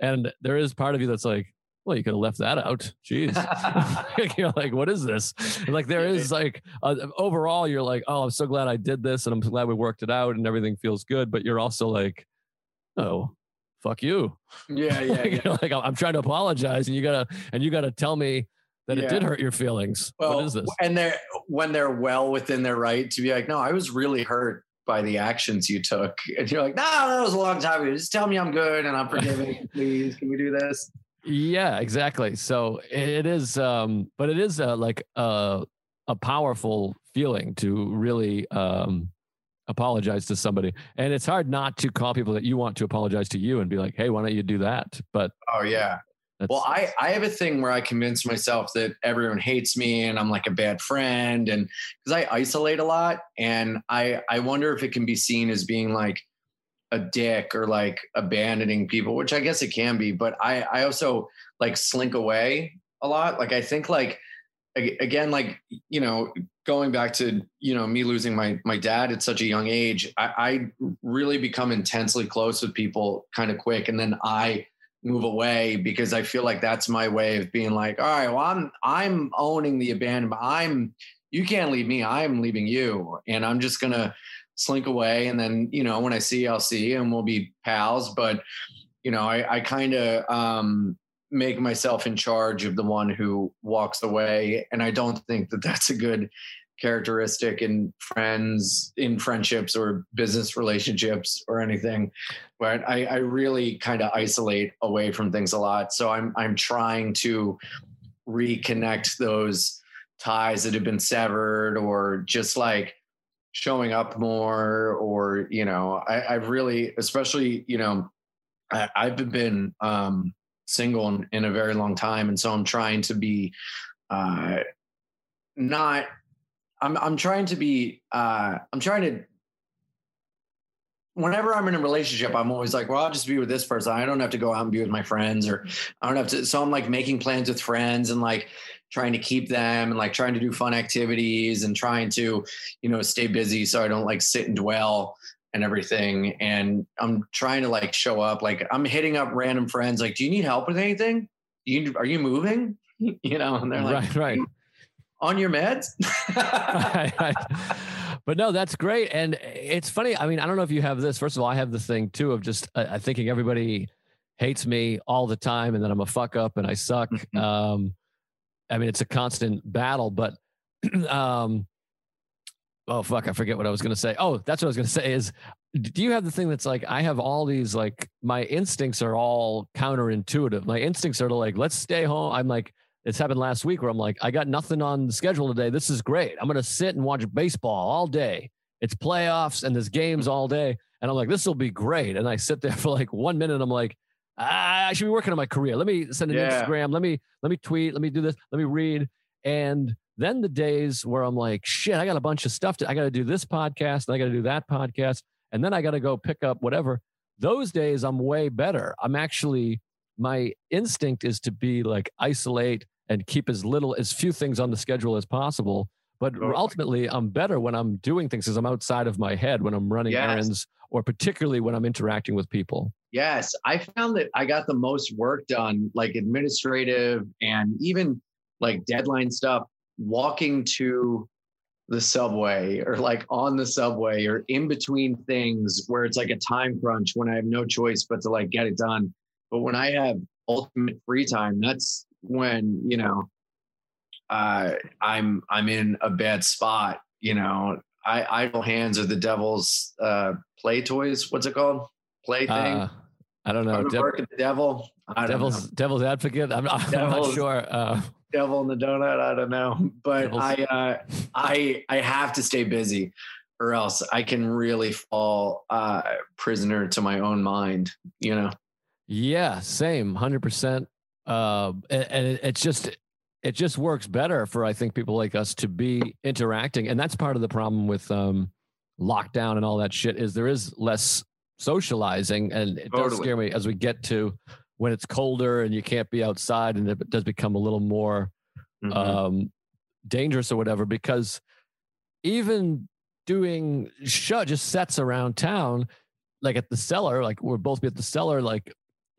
And there is part of you that's like, "Well, you could have left that out." Jeez. you're like, what is this? Like, there is like, uh, overall, you're like, oh, I'm so glad I did this and I'm glad we worked it out and everything feels good. But you're also like, oh, fuck you. Yeah, yeah, like, yeah. like, I'm trying to apologize, and you gotta and you gotta tell me that it did hurt your feelings. Well, what is this? and they're when they're well within their right to be like, no, I was really hurt by the actions you took, and you're like, no, that was a long time ago. Just tell me I'm good and I'm forgiving. Please, can we do this? Yeah, exactly. So it is, um, but it is uh, like a a powerful feeling to really um, apologize to somebody, and it's hard not to call people that you want to apologize to you and be like, "Hey, why don't you do that?" But Oh yeah. Well, I, I have a thing where I convince myself that everyone hates me and I'm like a bad friend and because I isolate a lot and I I wonder if it can be seen as being like a dick or like abandoning people, which I guess it can be, but I I also like slink away a lot. Like I think like again like you know going back to you know me losing my my dad at such a young age I, I really become intensely close with people kind of quick and then i move away because I feel like that's my way of being like, all right, well, I'm I'm owning the abandonment. I'm you can't leave me. I'm leaving you. And I'm just gonna slink away. And then, you know, when I see I'll see and we'll be pals. But, you know, I, I kind of um make myself in charge of the one who walks away. And I don't think that that's a good characteristic in friends, in friendships or business relationships or anything but I, I really kind of isolate away from things a lot. So I'm I'm trying to reconnect those ties that have been severed, or just like showing up more, or you know, I, I've really, especially you know, I, I've been um, single in, in a very long time, and so I'm trying to be uh, not. I'm I'm trying to be. Uh, I'm trying to whenever I'm in a relationship, I'm always like, well, I'll just be with this person. I don't have to go out and be with my friends or I don't have to. So I'm like making plans with friends and like trying to keep them and like trying to do fun activities and trying to, you know, stay busy so I don't like sit and dwell and everything. And I'm trying to like show up. Like I'm hitting up random friends, like, do you need help with anything? You, are you moving? You know, and they're like, right, right. on your meds? Right, right. But no, that's great, and it's funny. I mean, I don't know if you have this. First of all, I have the thing too of just uh, thinking everybody hates me all the time, and that I'm a fuck up and I suck. Mhm. Um, I mean, it's a constant battle. But um, oh fuck, I forget what I was to say. Oh, that's what I was to say. Is do you have the thing that's like I have all these like my instincts are all counterintuitive. My instincts are to like let's stay home. I'm like it's happened last week where I'm like, I got nothing on the schedule today. This is great. I'm to sit and watch baseball all day. It's playoffs and there's games all day. And I'm like, this will be great. And I sit there for like one minute. I'm like, ah, I should be working on my career. Let me send an Yeah. Instagram. Let me, let me tweet. Let me do this. Let me read. And then the days where I'm like, shit, I got a bunch of stuff to, I got to do this podcast and I got to do that podcast. And then I got to go pick up whatever. Those days I'm way better. I'm actually, my instinct is to be like isolate and keep as little as few things on the schedule as possible but ultimately i'm better when i'm doing things because i'm outside of my head when i'm running Yes. errands or particularly when i'm interacting with people Yes, I found that I got the most work done, like administrative and even like deadline stuff, walking to the subway or like on the subway or in between things where it's like a time crunch when I have no choice but to like get it done. But when I have ultimate free time, that's when, you know, uh, I'm I'm in a bad spot, you know. I idle hands are the devil's uh play toys. What's it called? Play thing. uh, i don't know Dev- work at the devil. I devil's know. devil's advocate i'm, I'm not sure uh, Devil in the donut. I don't know, but Devil's- I uh, I I have to stay busy, or else I can really fall uh, prisoner to my own mind. You know. yeah same 100% uh, and, and it, it's just it just works better for i think people like us to be interacting and that's part of the problem with um, lockdown and all that shit is there is less socializing and it does scare me as we get to when it's colder and you can't be outside and it does become a little more Mhm. um, dangerous or whatever because even doing show just sets around town like at the cellar like we're both be at the cellar like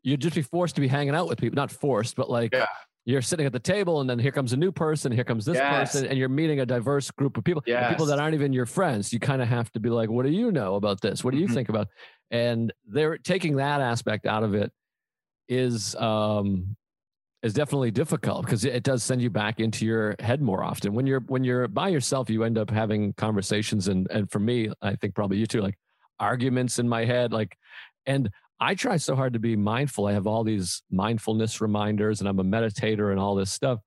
you'd just be forced to be hanging out with people not forced but like Yeah. you're sitting at the table and then here comes a new person here comes this Yes. person and you're meeting a diverse group of people and people that aren't even your friends you kind of have to be like what do you know about this what do you Mhm. think about and they're taking that aspect out of it is um is definitely difficult because it does send you back into your head more often. When you're when you're by yourself you end up having conversations and and for me i think probably you too like arguments in my head like and i try so hard to be mindful. I have all these mindfulness reminders and i'm a meditator and all this stuff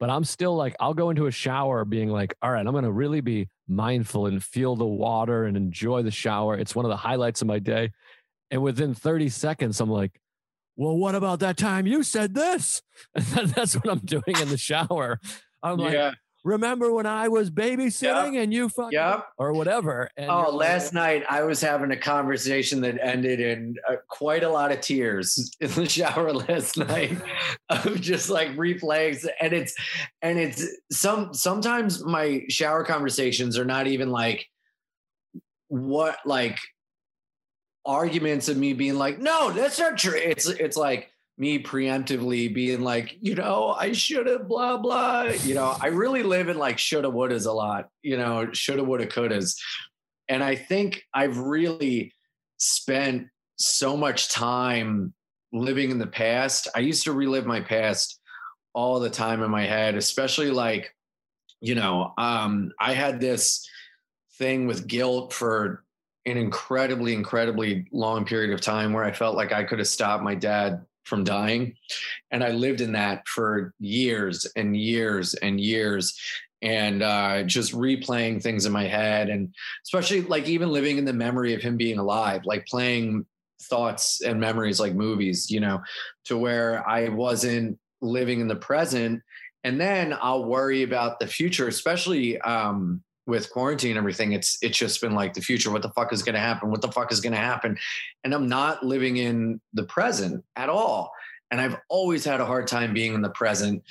but i'm still like i'll go into a shower being like all right i'm going to really be mindful and feel the water and enjoy the shower it's one of the highlights of my day and within 30 seconds i'm like well, what about that time you said this? And that's what I'm doing in the shower. I'm like, yeah. Remember when I was babysitting yep. and you fucking, yep. or whatever. And oh, last night I was having a conversation that ended in uh, quite a lot of tears in the shower last night of just like replaying. And it's, and it's some, sometimes my shower conversations are not even like, what, like, arguments of me being like, no, that's not true. It's it's like me preemptively being like, you know, I should have blah blah. You know, I really live in like shoulda wouldas a lot. You know, shoulda woulda couldas, and I think I've really spent so much time living in the past. I used to relive my past all the time in my head, especially like, you know, um, I had this thing with guilt for an incredibly, incredibly long period of time where I felt like I could have stopped my dad from dying. And I lived in that for years and years and years and uh, just replaying things in my head. And especially like even living in the memory of him being alive, like playing thoughts and memories like movies, you know, to where I wasn't living in the present. And then I'll worry about the future, especially um, with quarantine and everything, it's it's just been like the future. What the fuck is going to happen? What the fuck is going to happen? And I'm not living in the present at all. And I've always had a hard time being in the present.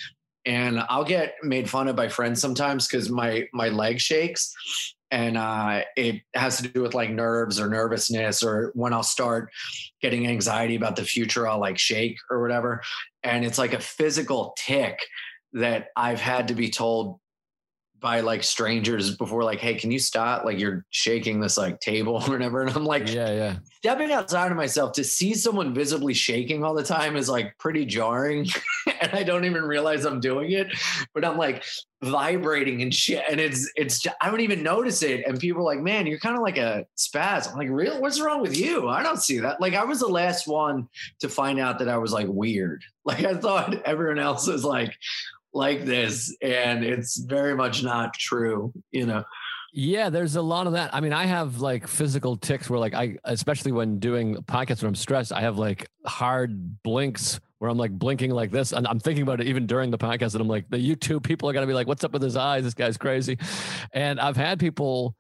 And I'll get made fun of by friends sometimes because my my leg shakes, and uh, it has to do with like nerves or nervousness, or when I'll start getting anxiety about the future, I'll like shake or whatever. And it's like a physical tick that I've had to be told by like strangers before, like, hey, can you stop? Like you're shaking this like table or whatever. And I'm like, yeah, yeah. Stepping outside of myself to see someone visibly shaking all the time is like pretty jarring. and I don't even realize I'm doing it. But I'm like vibrating and shit. And it's it's I don't even notice it. And people are like, man, you're kind of like a spaz. I'm like, real? What's wrong with you? I don't see that. Like I was the last one to find out that I was like weird. Like I thought everyone else was like, like this and it's very much not true you know? Yeah there's a lot of that. I mean i have like physical ticks where like i especially when doing podcasts when i'm stressed i have like hard blinks where i'm like blinking like this and i'm thinking about it even during the podcast and i'm like the youtube people are going to be like what's up with his eyes? This guy's crazy. And i've had people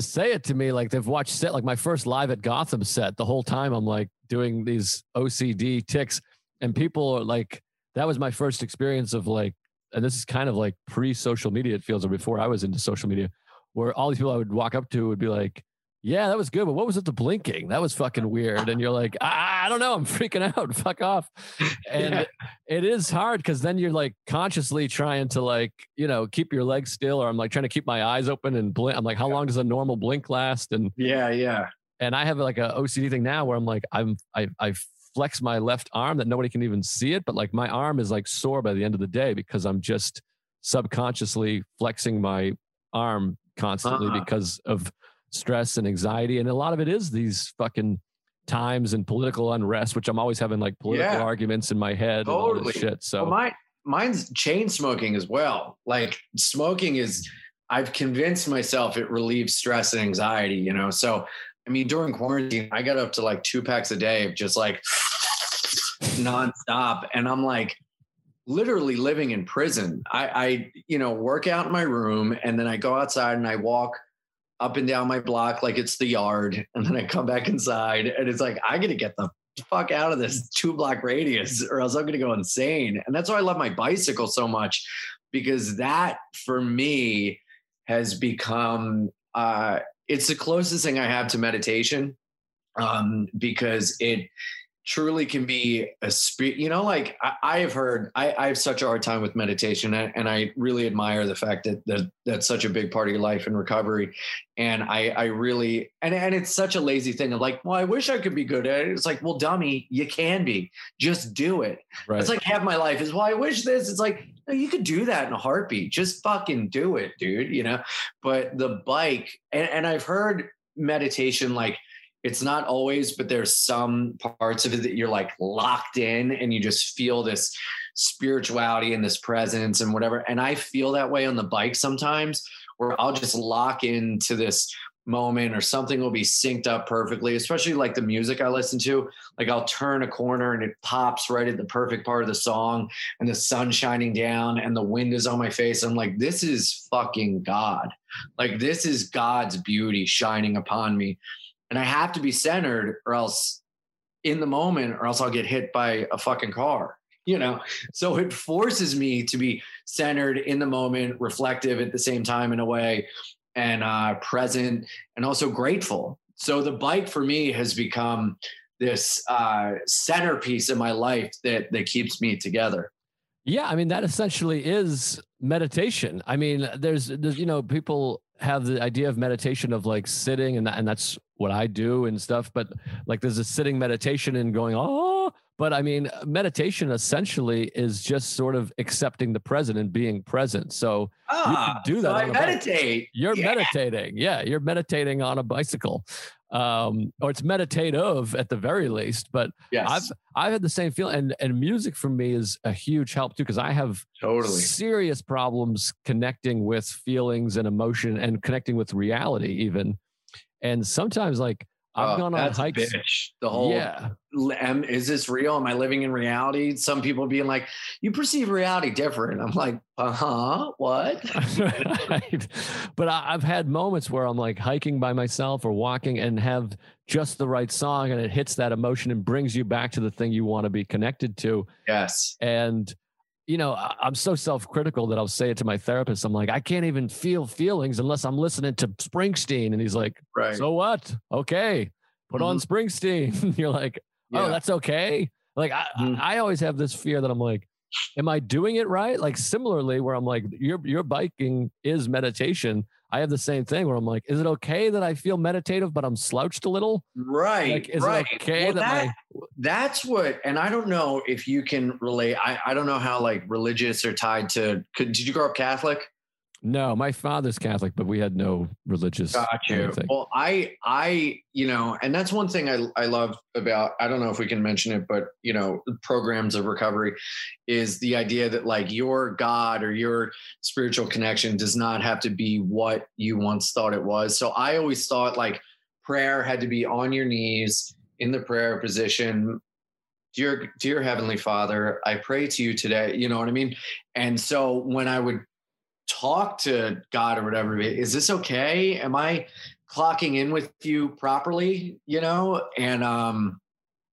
say it to me like they've watched set like my first live at gotham set the whole time i'm like doing these ocd ticks and people are like that was my first experience of like and this is kind of like pre-social media it feels or before i was into social media where all these people i would walk up to would be like yeah that was good but what was it the blinking? That was fucking weird. And you're like i, I don't know i'm freaking out fuck off. And yeah. it is hard because then you're like consciously trying to like you know keep your legs still or i'm like trying to keep my eyes open and blink i'm like how long does a normal blink last? And yeah yeah. and i have like a ocd thing now where i'm like i'm i i flex my left arm that nobody can even see it, but like my arm is like sore by the end of the day because I'm just subconsciously flexing my arm constantly uh-huh. because of stress and anxiety. And a lot of it is these fucking times and political unrest, which I'm always having like political yeah. arguments in my head totally. and all this shit. So well, my, mine's chain smoking as well. Like smoking is, I've convinced myself it relieves stress and anxiety, you know? So I mean, during quarantine, I got up to like two packs a day just like nonstop. And I'm like literally living in prison. I, I, you know, work out in my room and then I go outside and I walk up and down my block like it's the yard. And then I come back inside and it's like, I got to get the fuck out of this two block radius or else I'm going to go insane. And that's why I love my bicycle so much because that for me has become, uh, it's the closest thing I have to meditation um, because it truly can be a spirit. You know, like I, I have heard, I, I, have such a hard time with meditation, and, and, I really admire the fact that, that that's such a big part of your life and recovery. And I, I really, and and it's such a lazy thing of like, well, I wish I could be good at it. It's like, well, dummy, you can be. Just do it. Right. It's like half my life is, well, I wish this. It's like no, you could do that in a heartbeat. Just fucking do it, dude. You know. But the bike, and, and I've heard meditation like it's not always, but there's some parts of it that you're like locked in and you just feel this spirituality and this presence and whatever. And I feel that way on the bike sometimes where I'll just lock into this moment or something will be synced up perfectly, especially like the music I listen to. Like I'll turn a corner and it pops right at the perfect part of the song and the sun shining down and the wind is on my face. I'm like, this is fucking God. Like this is God's beauty shining upon me and I have to be centered or else in the moment or else I'll get hit by a fucking car. You know, so it forces me to be centered in the moment, reflective at the same time in a way, and uh, present and also grateful. So the bike for me has become this uh, centerpiece in my life that that keeps me together. Yeah, I mean that essentially is meditation. I mean, there's, there's you know people have the idea of meditation of like sitting and that, and that's what I do and stuff. But like there's a sitting meditation and going, oh, but I mean, meditation essentially is just sort of accepting the present and being present. So ah, you can ah, do that. So I meditate. You're yeah. meditating. Yeah, you're meditating on a bicycle. Um, or it's meditative at the very least. But yes. I've I've had the same feeling, and and music for me is a huge help too because I have totally serious problems connecting with feelings and emotion and connecting with reality even. And sometimes like I've oh, gone on hikes. Bitch. The whole yeah. Am, is this real? Am I living in reality? Some people being like, you perceive reality different. I'm like, uh huh. What? right. But I, have had moments where I'm like hiking by myself or walking and have just the right song and it hits that emotion and brings you back to the thing you want to be connected to. Yes. And you know, I'm so self critical that I'll say it to my therapist. I'm like, I can't even feel feelings unless I'm listening to Springsteen. And he's like, right. So what? Okay, put mm-hmm. on Springsteen. You're like, oh, yeah. that's okay. Like, I, mm-hmm. I always have this fear that I'm like, am I doing it right? Like, similarly, where I'm like, your, your biking is meditation. I have the same thing where I'm like, is it okay that I feel meditative, but I'm slouched a little? Right. Like, is right. it okay well, that, that my... that's what, and I don't know if you can relate. I, I don't know how like religious are tied to, could, did you grow up Catholic? No, my father's Catholic, but we had no religious. Got you. Anything. Well, I, I, you know, and that's one thing I, I love about. I don't know if we can mention it, but you know, programs of recovery is the idea that like your God or your spiritual connection does not have to be what you once thought it was. So I always thought like prayer had to be on your knees in the prayer position dear dear heavenly father i pray to you today you know what i mean and so when i would talk to God or whatever. Is this okay? Am I clocking in with you properly? You know, and um,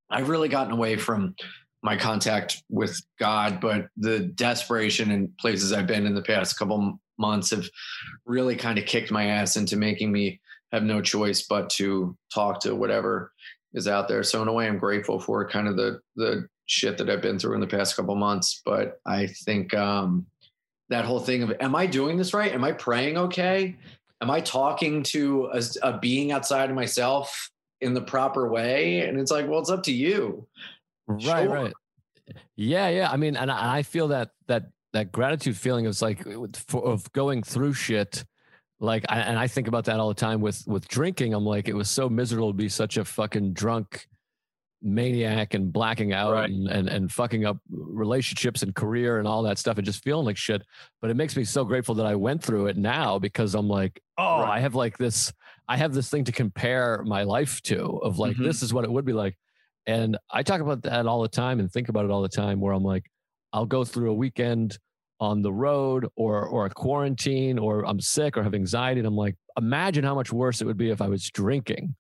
I've really gotten away from my contact with God, but the desperation in places I've been in the past couple months have really kind of kicked my ass into making me have no choice but to talk to whatever is out there. So in a way, I'm grateful for kind of the the shit that I've been through in the past couple months. But I think um, that whole thing of am I doing this right? Am I praying okay? Am I talking to a, a being outside of myself in the proper way? And it's like, well, it's up to you. Right, sure. right. Yeah, yeah. I mean, and I, I feel that that that gratitude feeling is like for, of going through shit. Like, I, and I think about that all the time with with drinking. I'm like, it was so miserable to be such a fucking drunk maniac and blacking out right. and, and, and fucking up relationships and career and all that stuff and just feeling like shit. But it makes me so grateful that I went through it now because I'm like, oh, right. I have like this, I have this thing to compare my life to of like, mm-hmm. this is what it would be like. And I talk about that all the time and think about it all the time where I'm like, I'll go through a weekend on the road or or a quarantine or I'm sick or have anxiety and I'm like imagine how much worse it would be if I was drinking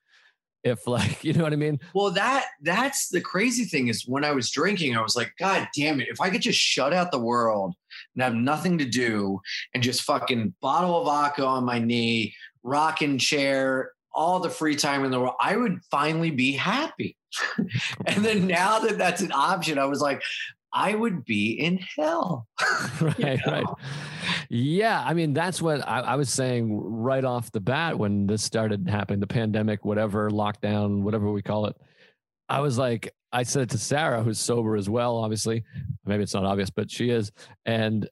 if like you know what i mean well that that's the crazy thing is when i was drinking i was like god damn it if i could just shut out the world and have nothing to do and just fucking bottle of vodka on my knee rocking chair all the free time in the world, I would finally be happy. and then now that that's an option, I was like, I would be in hell. right, you know? right. Yeah. I mean, that's what I, I, was saying right off the bat when this started happening, the pandemic, whatever, lockdown, whatever we call it. I was like, I said to Sarah, who's sober as well, obviously. Maybe it's not obvious, but she is. And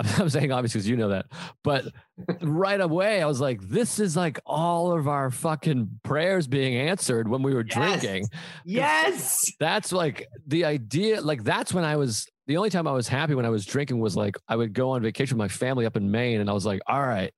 I'm saying obviously because you know that, but right away I was like, this is like all of our fucking prayers being answered when we were yes. drinking. Yes. That's like the idea. Like that's when I was the only time I was happy when I was drinking was like I would go on vacation with my family up in Maine and I was like, all right,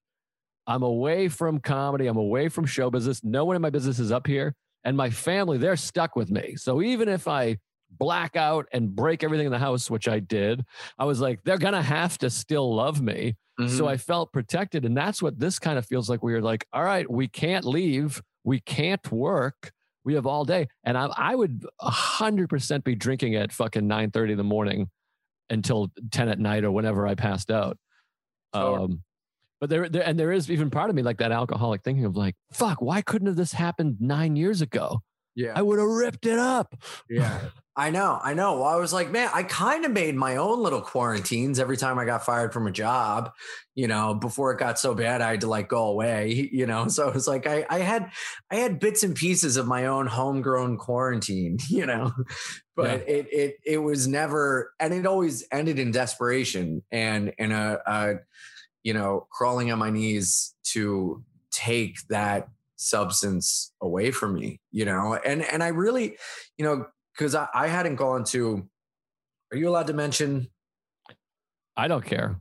I'm away from comedy. I'm away from show business. No one in my business is up here. And my family, they're stuck with me. So even if I black out and break everything in the house, which I did, I was like, they're going to have to still love me. Mm-hmm. So I felt protected. And that's what this kind of feels like. We are like, all right, we can't leave. We can't work. We have all day. And I, I would 100% be drinking at fucking 9 30 in the morning until 10 at night or whenever I passed out. Sure. Um, but there, there, and there is even part of me like that alcoholic thinking of like, fuck, why couldn't have this happened nine years ago? Yeah. I would have ripped it up. Yeah. I know, I know. Well, I was like, man, I kind of made my own little quarantines every time I got fired from a job, you know, before it got so bad I had to like go away, you know. So it was like I, I had I had bits and pieces of my own homegrown quarantine, you know. But yeah. it it it was never and it always ended in desperation and in a, a you know, crawling on my knees to take that substance away from me, you know. And and I really, you know, because I, I hadn't gone to. Are you allowed to mention? I don't care.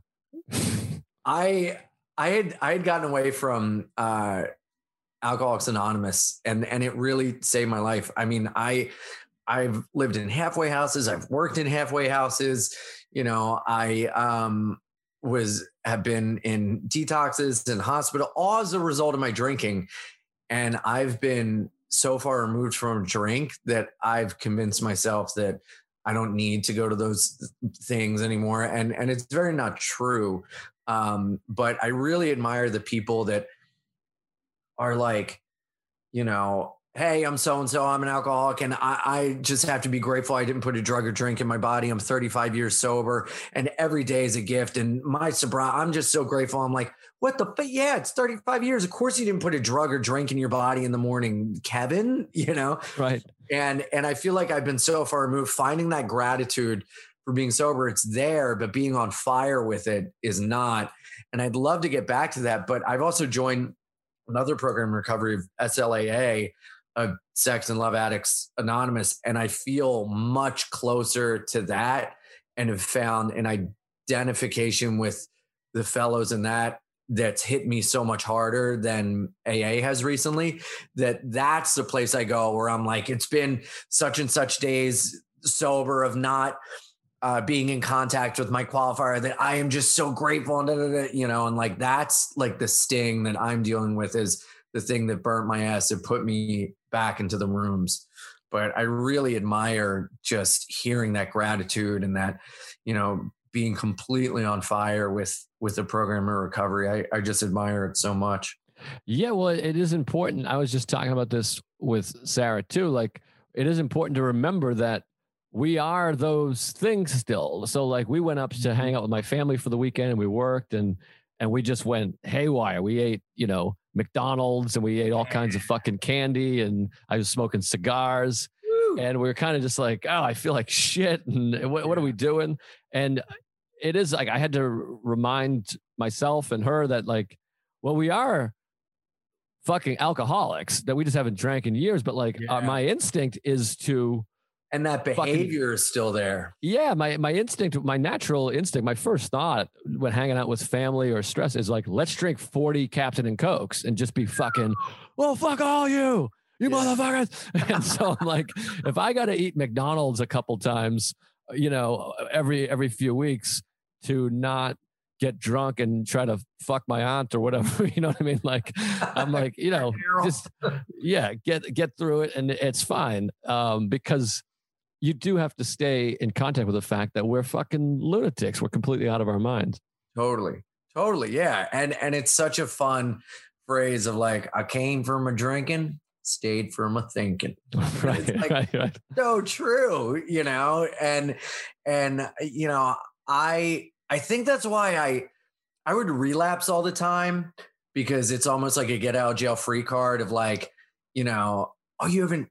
I I had I had gotten away from uh, Alcoholics Anonymous, and and it really saved my life. I mean, I I've lived in halfway houses. I've worked in halfway houses. You know, I um, was have been in detoxes and hospital, all as a result of my drinking. And I've been so far removed from drink that I've convinced myself that I don't need to go to those things anymore. And and it's very not true. Um, but I really admire the people that are like, you know, hey, I'm so and so, I'm an alcoholic, and I, I, just have to be grateful I didn't put a drug or drink in my body. I'm 35 years sober, and every day is a gift. And my sobriety, I'm just so grateful. I'm like, what the? Yeah, it's 35 years. Of course, you didn't put a drug or drink in your body in the morning, Kevin. You know, right? And and I feel like I've been so far removed. Finding that gratitude for being sober, it's there, but being on fire with it is not. And I'd love to get back to that, but I've also joined another program recovery of SLAA of Sex and Love Addicts Anonymous, and I feel much closer to that and have found an identification with the fellows in that that's hit me so much harder than AA has recently that that's the place I go where I'm like it's been such and such days sober of not uh, being in contact with my qualifier that I am just so grateful and da, da, da, you know and like that's like the sting that I'm dealing with is the thing that burnt my ass and put me back into the rooms. But I really admire just hearing that gratitude and that, you know, being completely on fire with with the program of recovery. I, I just admire it so much. Yeah, well, it is important. I was just talking about this with Sarah too. Like, it is important to remember that we are those things still. So, like, we went up to mm-hmm. hang out with my family for the weekend and we worked and and we just went haywire. We ate, you know, McDonald's and we ate all kinds of fucking candy and I was smoking cigars. And we were kind of just like, oh, I feel like shit. And what, what are we doing? And it is like I had to remind myself and her that, like, well, we are fucking alcoholics that we just haven't drank in years. But like, yeah. uh, my instinct is to and that behavior fucking, is still there. Yeah, my my instinct, my natural instinct, my first thought when hanging out with family or stress is like, let's drink forty Captain and Cokes and just be fucking, well, fuck all you, you yeah. motherfuckers. And so I'm like, if I got to eat McDonald's a couple times, you know, every every few weeks to not get drunk and try to fuck my aunt or whatever you know what i mean like i'm like you know just yeah get get through it and it's fine um because you do have to stay in contact with the fact that we're fucking lunatics. We're completely out of our minds. Totally. Totally. Yeah. And and it's such a fun phrase of like, I came from a drinking, stayed from a thinking. right, like- right, right. so true, you know, and and you know, I I think that's why I I would relapse all the time because it's almost like a get out of jail free card of like, you know, oh, you haven't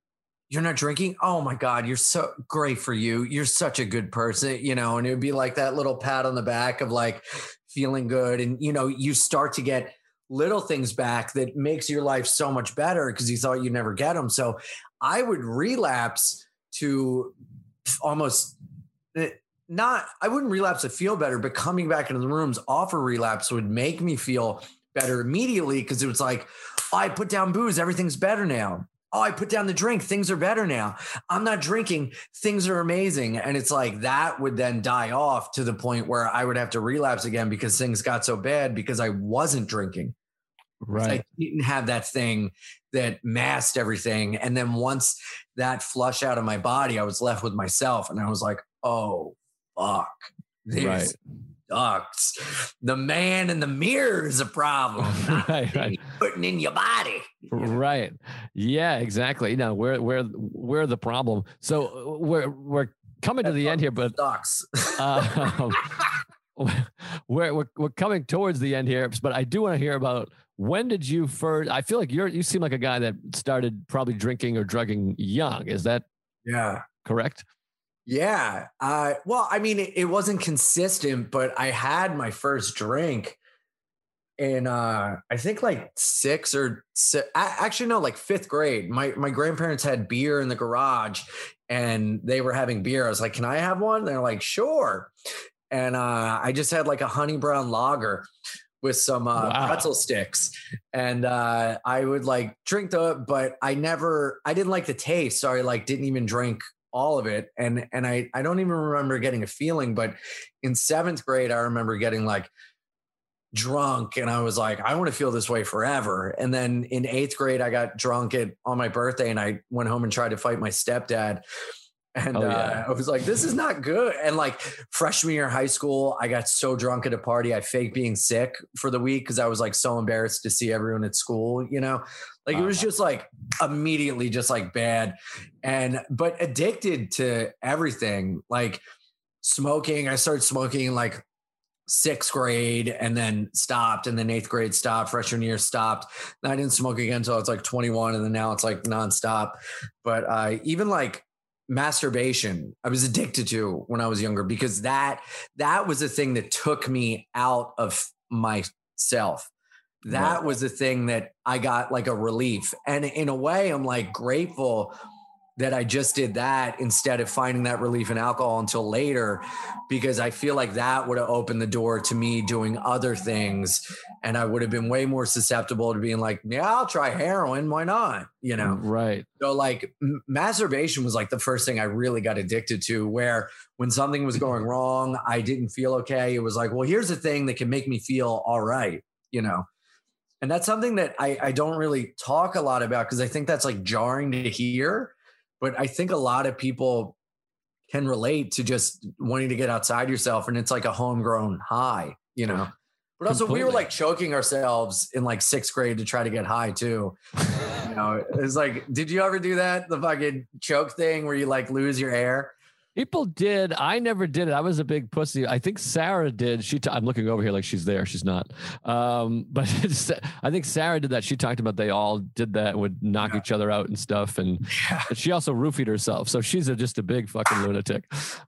you're not drinking? Oh my God, you're so great for you. You're such a good person, you know, and it would be like that little pat on the back of like feeling good. And, you know, you start to get little things back that makes your life so much better because you thought you'd never get them. So I would relapse to almost eh, not, I wouldn't relapse to feel better, but coming back into the rooms off a relapse would make me feel better immediately because it was like, I put down booze, everything's better now. Oh, I put down the drink, things are better now. I'm not drinking, things are amazing. And it's like that would then die off to the point where I would have to relapse again because things got so bad because I wasn't drinking. Right. I didn't have that thing that masked everything. And then once that flush out of my body, I was left with myself. And I was like, oh, fuck. This Right. Sucks. The man in the mirror is a problem. Right, right. Putting in your body. Right. Yeah, exactly. No, we're we're we're the problem. So uh, we're we're coming to the end here, but Sucks. um, we're, we're we're coming towards the end here. But I do want to hear about when did you first? I feel like you're you seem like a guy that started probably drinking or drugging young. Is that yeah. correct? Yeah. Uh, well, I mean, it, it wasn't consistent, but I had my first drink in uh, I think like six or si- a- actually no, like fifth grade. My my grandparents had beer in the garage, and they were having beer. I was like, "Can I have one?" They're like, "Sure." And uh, I just had like a honey brown lager with some uh, Wow. pretzel sticks, and uh, I would like drink the, but I never, I didn't like the taste, so I like didn't even drink all of it and and I I don't even remember getting a feeling but in 7th grade I remember getting like drunk and I was like I want to feel this way forever. And then in 8th grade I got drunk at on my birthday and I went home and tried to fight my stepdad and Oh, uh. I was like this is not good. And like freshman year of high school I got so drunk at a party I faked being sick for the week cuz I was like so embarrassed to see everyone at school you know? Like it was Uh-huh. just like immediately just like bad. And but addicted to everything like smoking i started smoking like sixth grade and then stopped and then eighth grade stopped freshman year stopped. And i didn't smoke again until i was like 21 and then now it's like nonstop. But uh even like masturbation i was addicted to when i was younger because that that was the thing that took me out of myself that Right. was the thing that I got like a relief. And in a way, I'm like grateful that I just did that instead of finding that relief in alcohol until later, because I feel like that would have opened the door to me doing other things. And I would have been way more susceptible to being like, yeah, I'll try heroin. Why not? You know? Right. So like m- masturbation was like the first thing I really got addicted to where when something was going wrong, I didn't feel okay. It was like, well, here's a thing that can make me feel all right, you know? And that's something that I, I don't really talk a lot about because I think that's like jarring to hear. But I think a lot of people can relate to just wanting to get outside yourself and it's like a homegrown high, you know? But also we were like choking ourselves in like sixth grade to try to get high too. You know, it's like, did you ever do that? The fucking choke thing where you like lose your air? People did. I never did it. I was a big pussy. I think Sarah did. She. i I'm looking over here like she's there. She's not. Um, but it's, I think Sarah did that. She talked about they all did that. Would knock Yeah. each other out and stuff. And but she also roofied herself. So she's a, just a big fucking lunatic.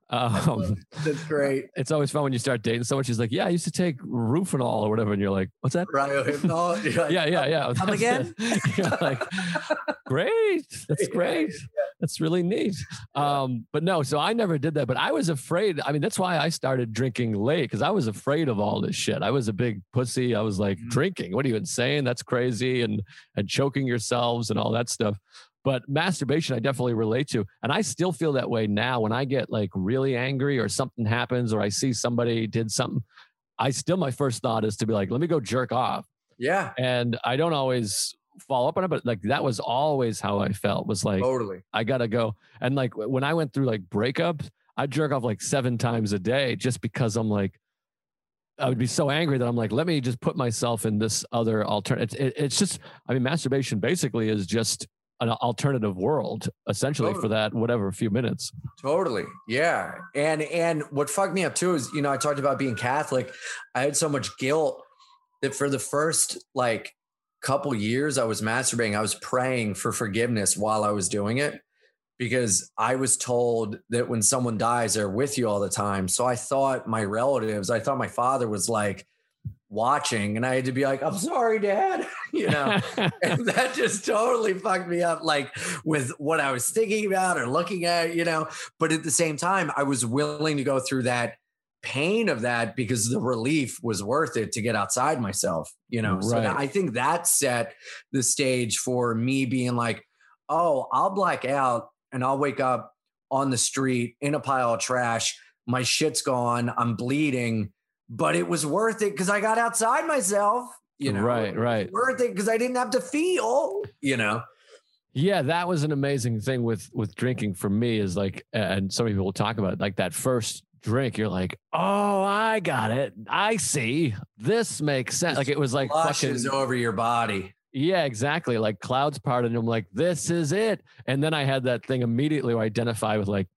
Um, That's great. it's always fun when you start dating someone. She's like, "Yeah, I used to take Rufinol or whatever," and you're like, "What's that?" Rohypnol. You're like, yeah, yeah, yeah. Come again? You're like, great. That's Yeah, great. That's really neat. Um, but no, so I never did that. But I was afraid. I mean, that's why I started drinking late because I was afraid of all this shit. I was a big pussy. I was like, Mhm. drinking. What are you insane? That's crazy. And and choking yourselves and all that stuff. But masturbation, I definitely relate to. And I still feel that way now when I get like really angry or something happens or I see somebody did something. I still, my first thought is to be like, let me go jerk off Yeah, and I don't always follow up on it, but like that was always how I felt was like totally. I gotta go. And like when I went through like breakups, I jerk off like seven times a day just because I'm like, I would be so angry that I'm like, let me just put myself in this other alternative. It, it's just, I mean, masturbation basically is just an alternative world essentially totally. for that whatever few minutes totally yeah and and what fucked me up too is you know i talked about being catholic i had so much guilt that for the first like couple years I was masturbating, I was praying for forgiveness while I was doing it because I was told that when someone dies, they're with you all the time. So I thought my relatives, I thought my father was like watching, and I had to be like, I'm sorry, dad, you know, and that just totally fucked me up, like with what I was thinking about or looking at, you know. But at the same time, I was willing to go through that pain of that because the relief was worth it to get outside myself, you know. Right. So I think that set the stage for me being like, oh, I'll black out and I'll wake up on the street in a pile of trash. My shit's gone. I'm bleeding, but it was worth it because I got outside myself. You know, right, right. Worth it because I didn't have to feel. You know. Yeah, that was an amazing thing with with drinking for me. Is like, and some people will talk about it, like that first drink, you're like, oh, I got it. I see. This makes sense. Like it was like flushes fucking over your body. Yeah, exactly. Like clouds parted, and I'm like, this is it. And then I had that thing immediately where I identify with like,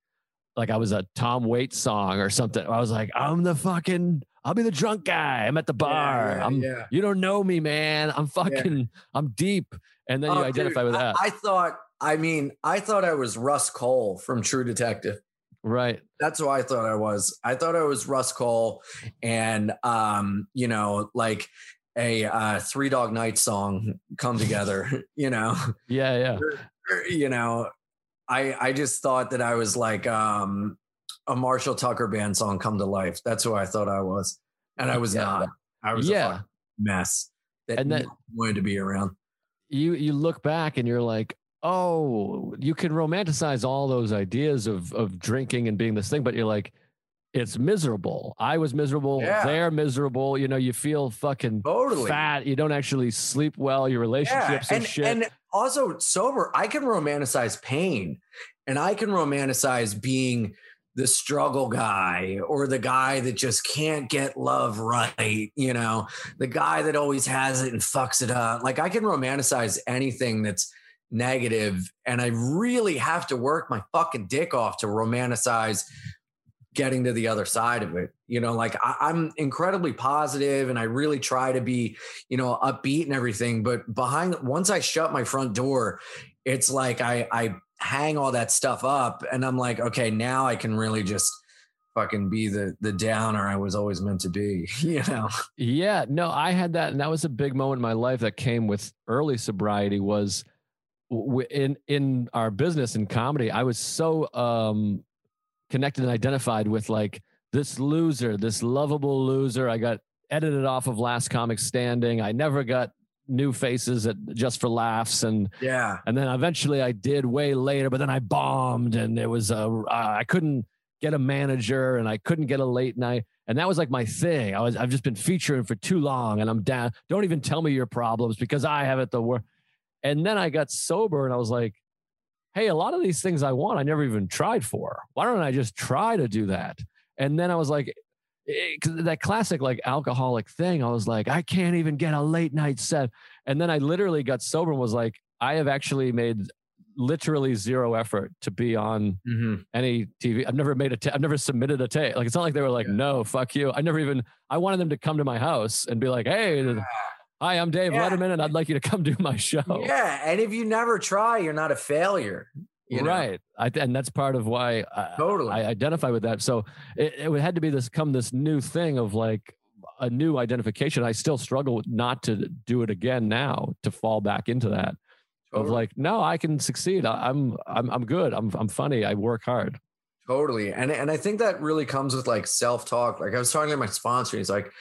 like I was a Tom Waits song or something. I was like, I'm the fucking, I'll be the drunk guy. I'm at the bar. Yeah, yeah, I'm, yeah. you don't know me, man. I'm fucking, I'm deep. And then oh, you identify dude, with that. I, I thought, I mean, I thought I was Rust Cohle from True Detective. Right. That's who I thought I was. I thought I was Rust Cohle and um, you know, like a uh, Three Dog Night song come together, you know. Yeah, yeah. You know, I I just thought that I was like um a Marshall Tucker band song come to life. That's who I thought I was. And I was yeah. not. I was yeah. a mess that and that wanted to be around. You you look back and you're like, oh, you can romanticize all those ideas of of drinking and being this thing, but you're like, it's miserable. I was miserable. Yeah. They're miserable. You know, you feel fucking totally fat. You don't actually sleep well. Your relationships yeah. and, shit. And also sober, I can romanticize pain and I can romanticize being the struggle guy or the guy that just can't get love right, you know, the guy that always has it and fucks it up. Like I can romanticize anything that's negative and I really have to work my fucking dick off to romanticize getting to the other side of it. You know, like I, am incredibly positive and I really try to be, you know, upbeat and everything. But behind once I shut my front door, it's like I I hang all that stuff up and I'm like, okay, now I can really just fucking be the the downer I was always meant to be, you know. Yeah, no, I had that and that was a big moment in my life that came with early sobriety was in in our business and comedy, I was so um, connected and identified with like this loser, this lovable loser. I got edited off of Last Comic Standing. I never got new faces at just for laughs and yeah and then eventually i did way later but then i bombed and it was uh, i couldn't get a manager and i couldn't get a late night and that was like my thing i was i've just been featuring for too long and i'm down don't even tell me your problems because i have it the worst and then I got sober and I was like, hey, a lot of these things I want, I never even tried for. Why don't I just try to do that? And then I was like, eh, that classic like alcoholic thing, I was like, I can't even get a late night set. And then I literally got sober and was like, I have actually made literally zero effort to be on mm-hmm. any TV. I've never made a. I've never submitted a tape. Like it's not like they were like, yeah. no, fuck you. I never even. I wanted them to come to my house and be like, hey. Hi, I'm Dave yeah. Letterman, and I'd like you to come do my show. Yeah, and if you never try, you're not a failure. You know? Right, I, and that's part of why I, totally I identify with that. So it, it had to be this come this new thing of like a new identification. I still struggle not to do it again now to fall back into that totally. of like, no, I can succeed. I, I'm I'm I'm good. I'm I'm funny. I work hard. Totally, and and I think that really comes with like self talk. Like I was talking to my sponsor, he's like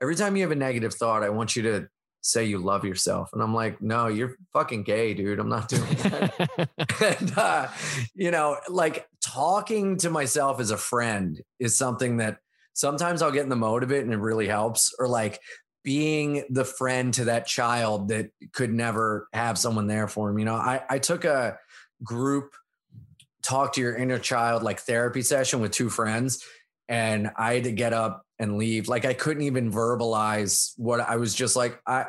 every time you have a negative thought, I want you to say you love yourself. And I'm like, no, you're fucking gay, dude. I'm not doing that. and, uh, you know, like talking to myself as a friend is something that sometimes I'll get in the mode of it and it really helps. Or like being the friend to that child that could never have someone there for him. You know, I, I took a group talk to your inner child like therapy session with two friends and I had to get up and leave. Like I couldn't even verbalize what I was just like, I,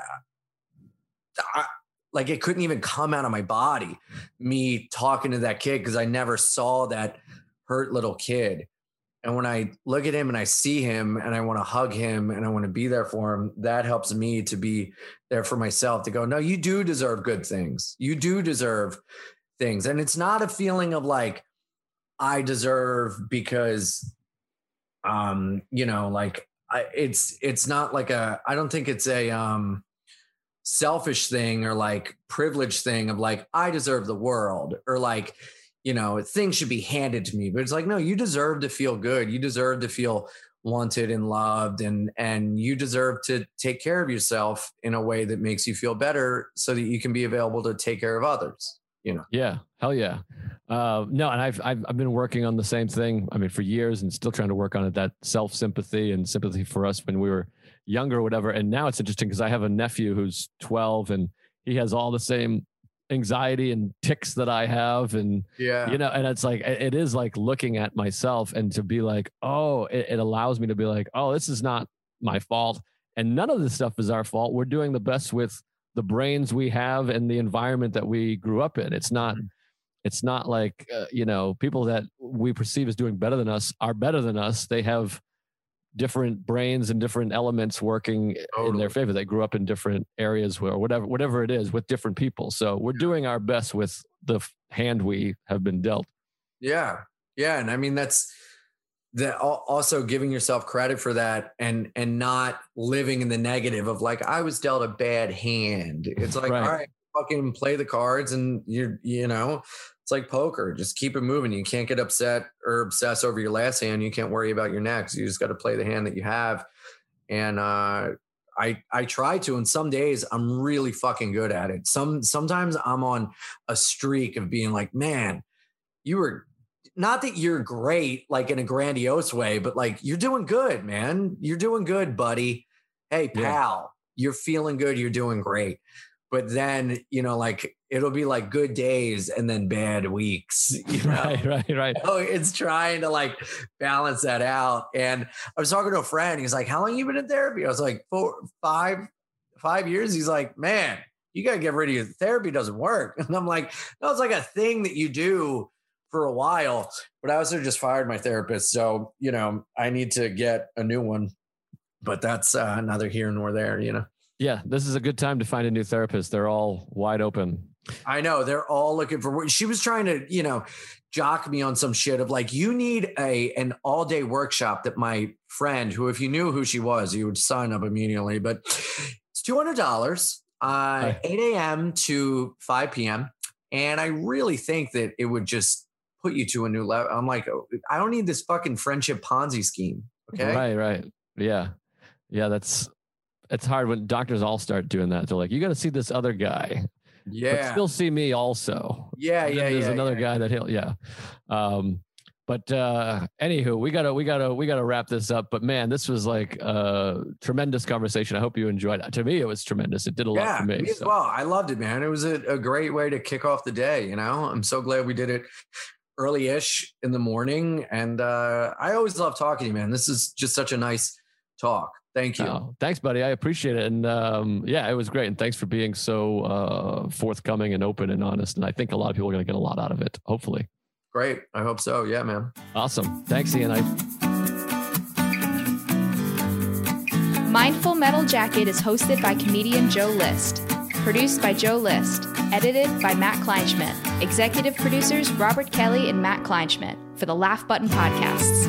I like it couldn't even come out of my body, me talking to that kid, because I never saw that hurt little kid. And when I look at him and I see him and I want to hug him and I want to be there for him, that helps me to be there for myself to go, no, you do deserve good things. You do deserve things. And it's not a feeling of like, I deserve because, um, you know, like I, it's, it's not like a, I don't think it's a, um, selfish thing or like privilege thing of like, I deserve the world or like, you know, things should be handed to me. But it's like, no, you deserve to feel good. You deserve to feel wanted and loved and and you deserve to take care of yourself in a way that makes you feel better so that you can be available to take care of others you know yeah hell yeah uh, no and I've, I've i've been working on the same thing i mean for years and still trying to work on it that self sympathy and sympathy for us when we were younger or whatever and now it's interesting because i have a nephew who's 12 and he has all the same anxiety and ticks that I have. And, yeah, you know, and it's like, it is like looking at myself and to be like, oh, it, it allows me to be like, oh, this is not my fault. And none of this stuff is our fault. We're doing the best with the brains we have and the environment that we grew up in. It's not, mm-hmm. it's not like, uh, you know, people that we perceive as doing better than us are better than us. They have, different brains and different elements working totally. in their favor. They grew up in different areas where whatever whatever it is with different people. So we're doing our best with the hand we have been dealt. Yeah. Yeah, and I mean that's that also giving yourself credit for that and and not living in the negative of like I was dealt a bad hand. It's like right. all right, fucking play the cards and you're you know it's like poker. Just keep it moving. You can't get upset or obsess over your last hand. You can't worry about your next. You just got to play the hand that you have. And uh, I I try to, and some days I'm really fucking good at it. Some sometimes I'm on a streak of being like, man, you were not that you're great, like in a grandiose way, but like you're doing good, man. You're doing good, buddy. Hey, pal, yeah. you're feeling good. You're doing great but then you know like it'll be like good days and then bad weeks you know? right right right oh it's trying to like balance that out and i was talking to a friend he's like how long you been in therapy i was like four five five years he's like man you got to get rid of your therapy doesn't work and i'm like no it's like a thing that you do for a while but i also just fired my therapist so you know i need to get a new one but that's uh, neither here nor there you know yeah, this is a good time to find a new therapist. They're all wide open. I know they're all looking for. She was trying to, you know, jock me on some shit of like, you need a an all day workshop that my friend, who if you knew who she was, you would sign up immediately. But it's two hundred dollars, uh, eight a.m. to five p.m. And I really think that it would just put you to a new level. I'm like, oh, I don't need this fucking friendship Ponzi scheme. Okay. Right. Right. Yeah. Yeah. That's it's hard when doctors all start doing that. They're like, you got to see this other guy. Yeah. But still see me also. Yeah. Yeah. There's yeah, another yeah. guy that he'll, yeah. Um, but uh anywho, we gotta we gotta we gotta wrap this up. But man, this was like a tremendous conversation. I hope you enjoyed it. To me, it was tremendous. It did a yeah, lot for me. me as so. well. I loved it, man. It was a, a great way to kick off the day. You know, I'm so glad we did it early-ish in the morning. And uh I always love talking to you, man. This is just such a nice talk. Thank you. Oh, thanks, buddy. I appreciate it. And um, yeah, it was great. And thanks for being so uh, forthcoming and open and honest. And I think a lot of people are going to get a lot out of it, hopefully. Great. I hope so. Yeah, man. Awesome. Thanks, Ian. I- Mindful Metal Jacket is hosted by comedian Joe List. Produced by Joe List. Edited by Matt Kleinschmidt. Executive producers Robert Kelly and Matt Kleinschmidt for the Laugh Button Podcasts.